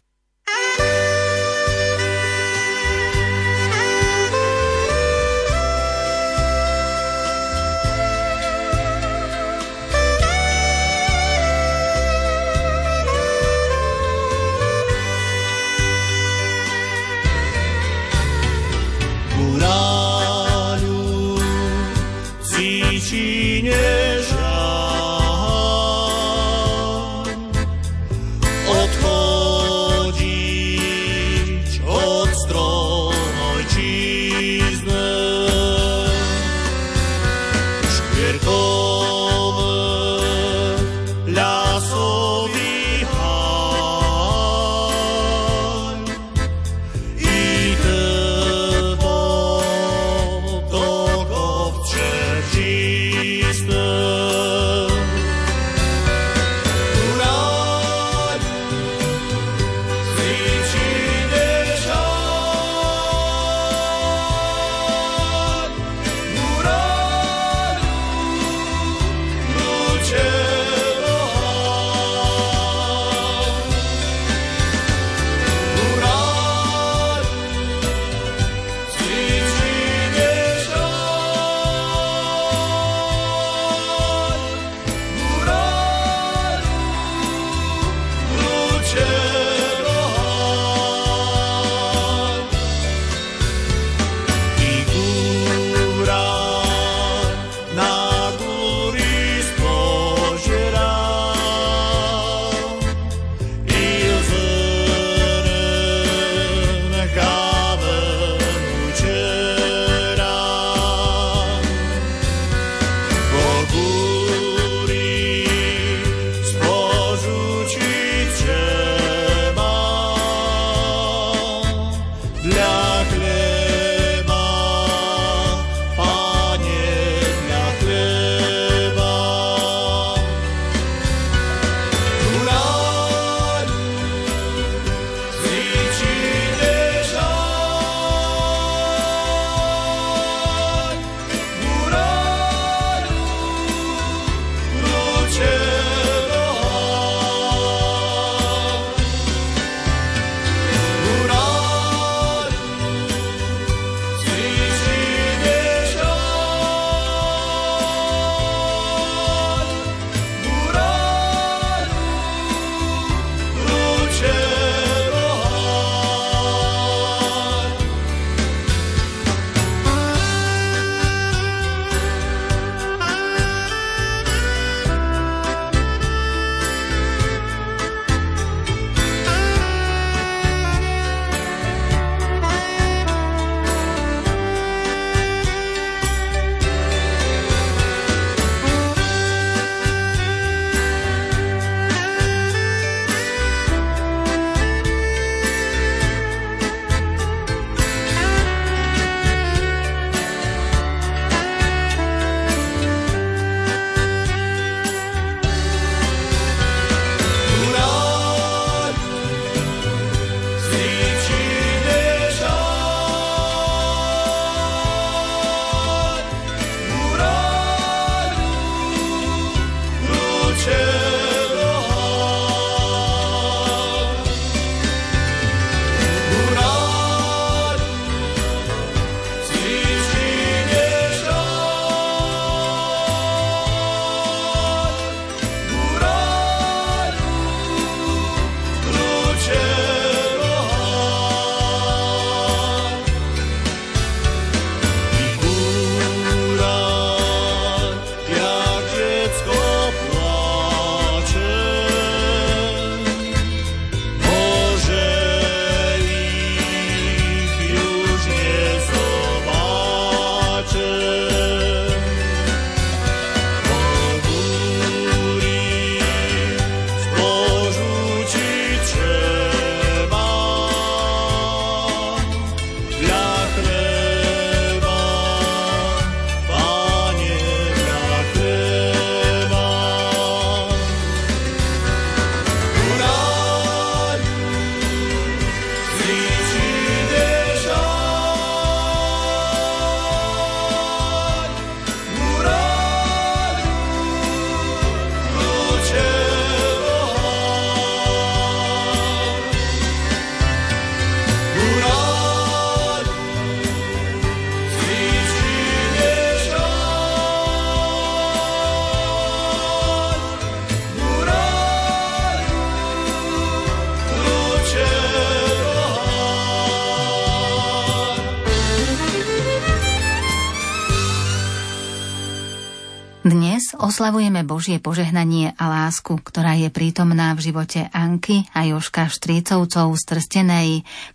Oslavujeme Božie požehnanie a lásku, ktorá je prítomná v živote Anky a Joška Štrícovcov z Trstenej,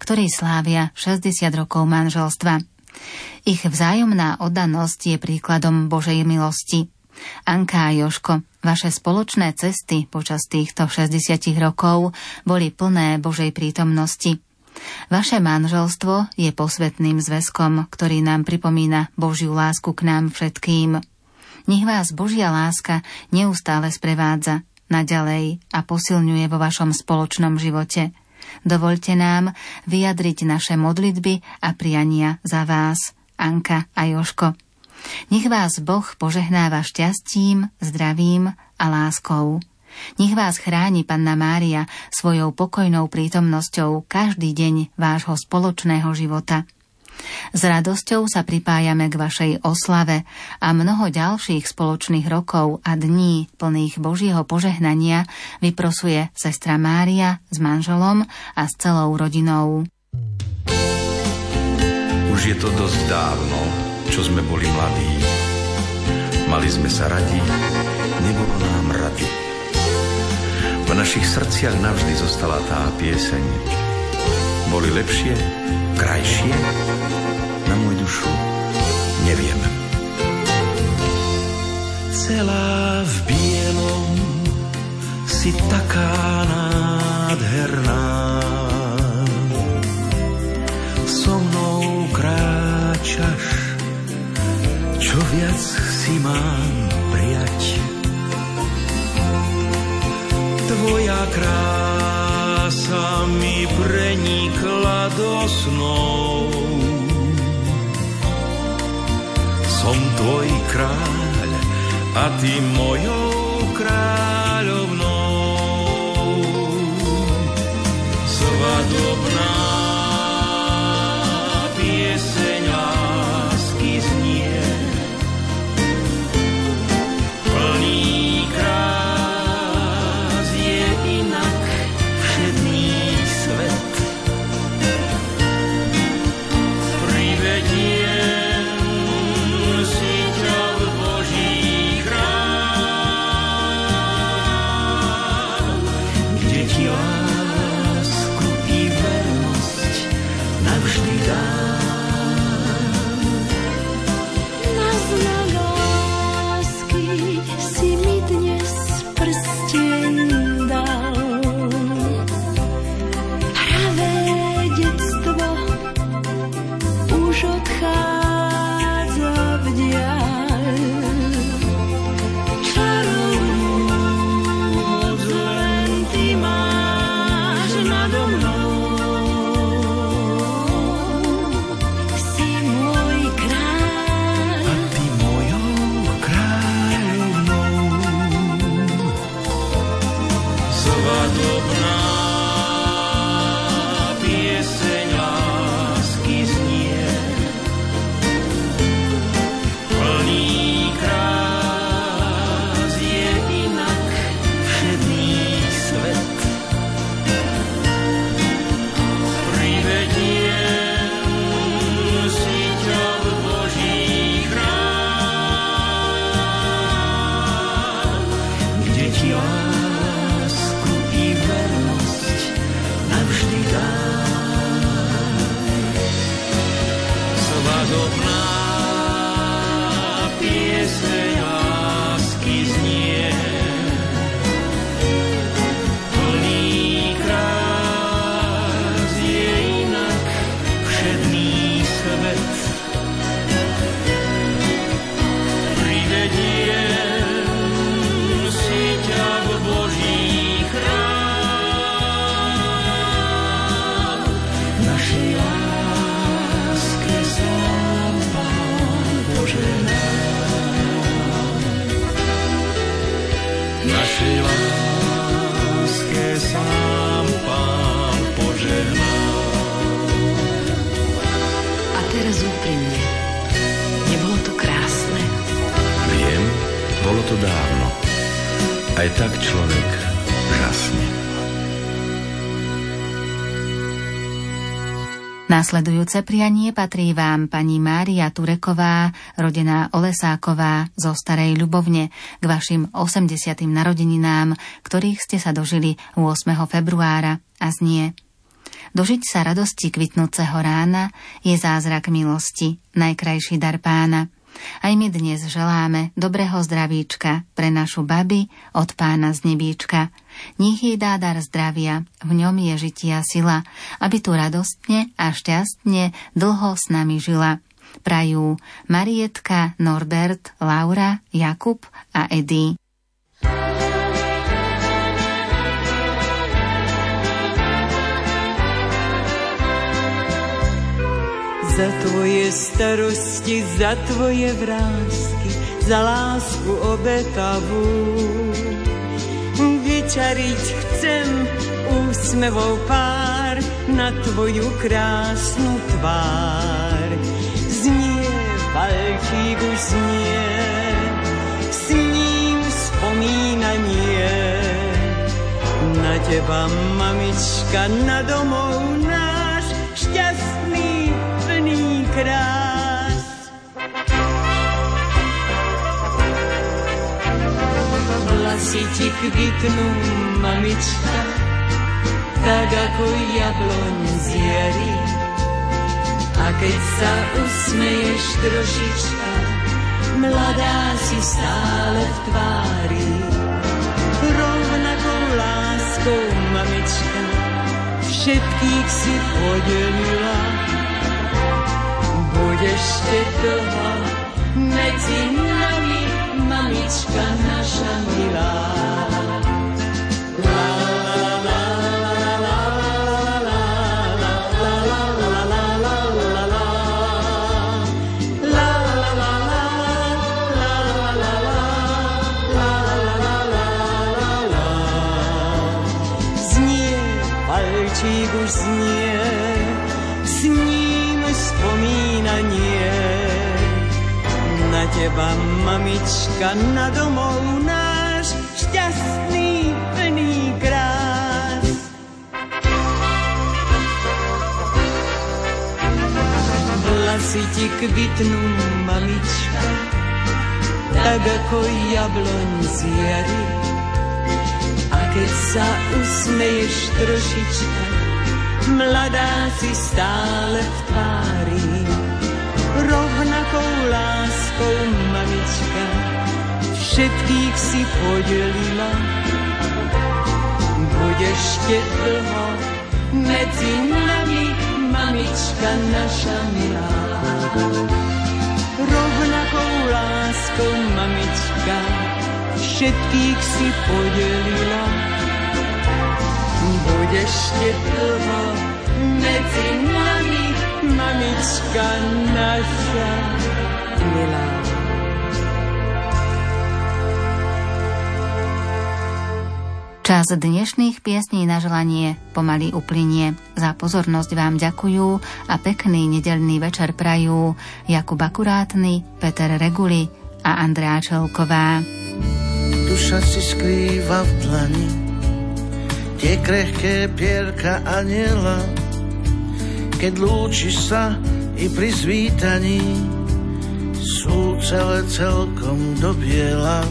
ktorí slávia 60 rokov manželstva. Ich vzájomná oddanosť je príkladom Božej milosti. Anka a Joško, vaše spoločné cesty počas týchto 60 rokov boli plné Božej prítomnosti. Vaše manželstvo je posvetným zväzkom, ktorý nám pripomína Božiu lásku k nám všetkým. Nech vás Božia láska neustále sprevádza naďalej a posilňuje vo vašom spoločnom živote. Dovolte nám vyjadriť naše modlitby a priania za vás, Anka a Joško. Nech vás Boh požehnáva šťastím, zdravím a láskou. Nech vás chráni Panna Mária svojou pokojnou prítomnosťou každý deň vášho spoločného života. S radosťou sa pripájame k vašej oslave a mnoho ďalších spoločných rokov a dní plných Božieho požehnania vyprosuje sestra Mária s manželom a s celou rodinou. Už je to dosť dávno, čo sme boli mladí. Mali sme sa radi, nebolo nám rady. V našich srdciach navždy zostala tá pieseň. Boli lepšie, krajšie, na môj dušu neviem. Celá v bielom si taká nádherná. So mnou kráčaš, čo viac si mám prijať. Tvoja krása mi prenikla do snov. Som tvoj kráľ a ty mojou kráľovnou. Dávno. Aj tak človek žasne. Nasledujúce prianie patrí vám pani Mária Tureková, rodená Olesáková zo Starej Ľubovne k vašim 80. narodeninám, ktorých ste sa dožili 8. februára a znie. Dožiť sa radosti kvitnúceho rána je zázrak milosti, najkrajší dar pána. Aj my dnes želáme dobrého zdravíčka pre našu baby od pána z nebíčka. Nech jej dá dar zdravia, v ňom je žitia sila, aby tu radostne a šťastne dlho s nami žila. Prajú Marietka, Norbert, Laura, Jakub a Edy. Za tvoje starosti, za tvoje vrázky, za lásku obetavú. Vyčariť chcem úsmevou pár na tvoju krásnu tvár. Znie, valčík už znie, s ním spomínanie. Na teba, mamička, na domov náš krás. Vlasy ti kvitnú, mamička, tak ako jabloň z jary. A keď sa usmeješ trošička, mladá si stále v tvári. Rovnakou láskou, mamička, všetkých si podelila ešte dlho medzi nami, mamička naša milá. Znie, teba, mamička, na domov náš šťastný plný krás. Vlasy ti kvitnú, mamička, tak ako jabloň z jary. A keď sa usmeješ trošička, mladá si stále v tvári rovnakou láskou mamička všetkých si podelila. Budeš te dlho medzi nami, mamička naša milá. Rovnakou láskou mamička všetkých si podelila. Budeš te dlho medzi nami, mamička naša milá. Čas dnešných piesní na želanie pomaly uplynie. Za pozornosť vám ďakujú a pekný nedelný večer prajú Jakub Akurátny, Peter Reguli a Andrea Čelková. Duša si skrýva v dlani tie krehké pierka aniela, keď lúčiš sa i pri zvítaní, sú celé celkom do biela.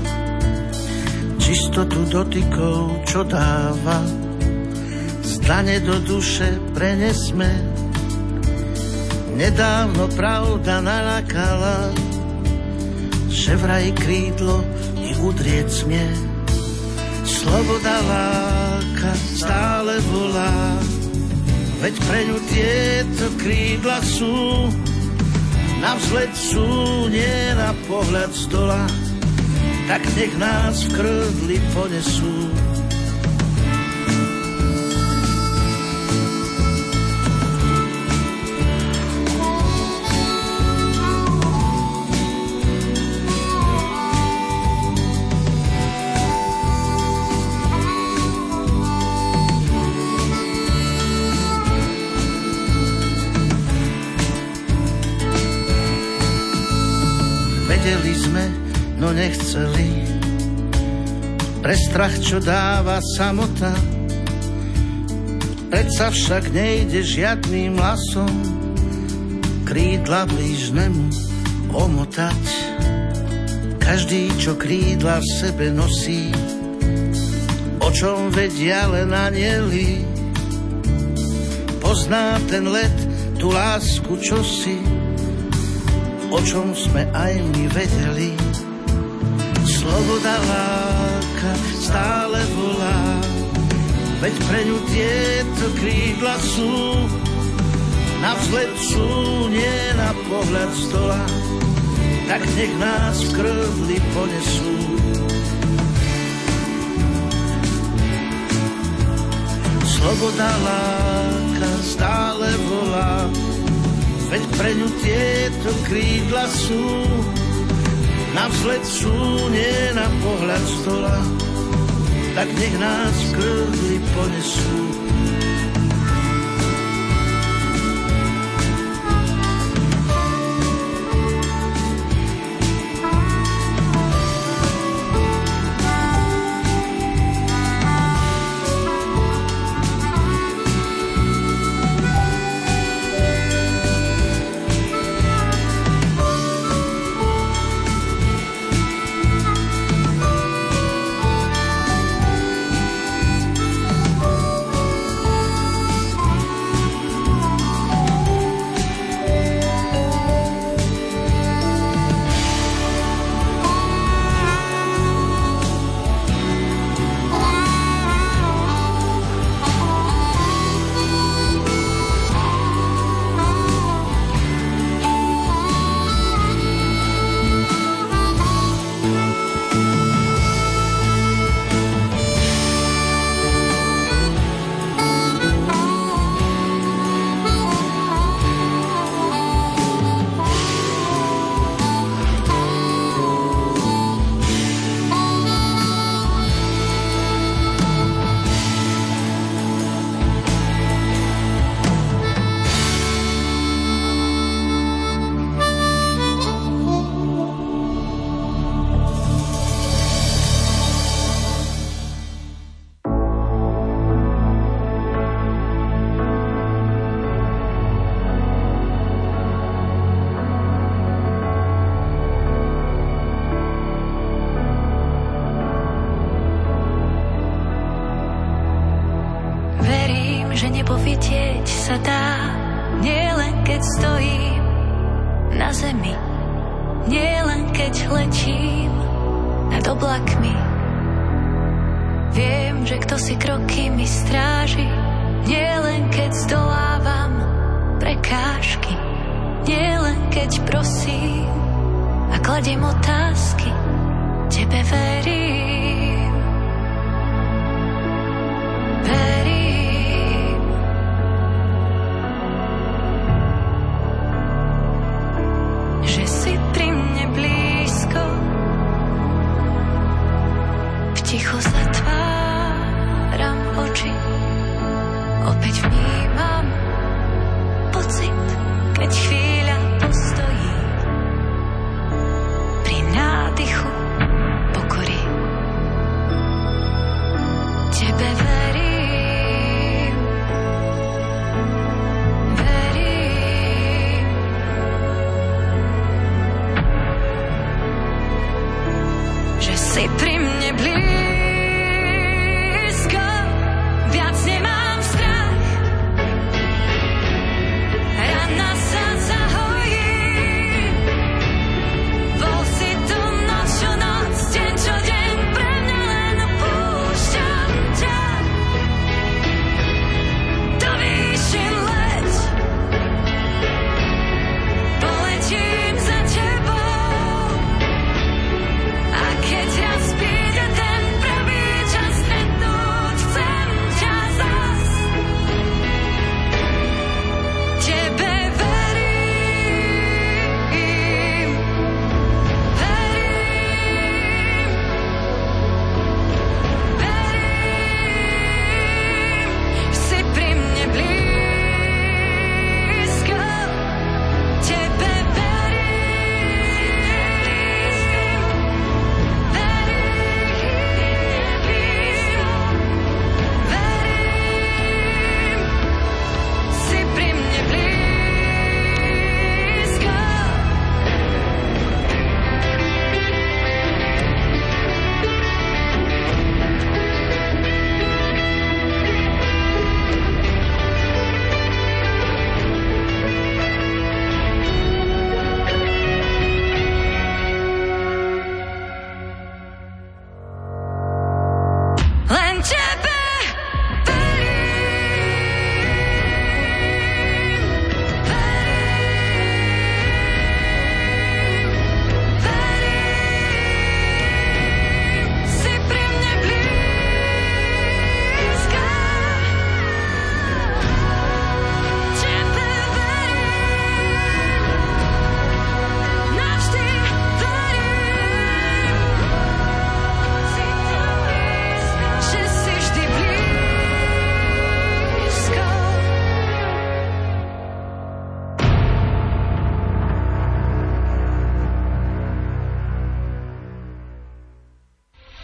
Čistotu dotykov, čo dáva, zdane do duše prenesme. Nedávno pravda nalakala, že vraj krídlo i udrieť smie. Sloboda láka stále volá, Veď pre ňu tieto krídla sú, na vzlet sú, nie na pohľad z dola, tak nech nás v krdli ponesú. Nechceli. Pre strach, čo dáva samota, Predsa však nejde žiadnym lasom krídla blížnemu omotať. Každý, čo krídla v sebe nosí, o čom vedia len anieli. Pozná ten let, tú lásku, čo si, o čom sme aj my vedeli. Sloboda láka stále volá, veď pre ňu tieto krídla sú, na vzlet sú, nie na pohľad stola, tak nech nás krvli ponesú. Sloboda láka stále volá, veď pre ňu tieto krídla sú, na vzlet sú, nie na pohľad stola, tak nech nás v krvli ponesú.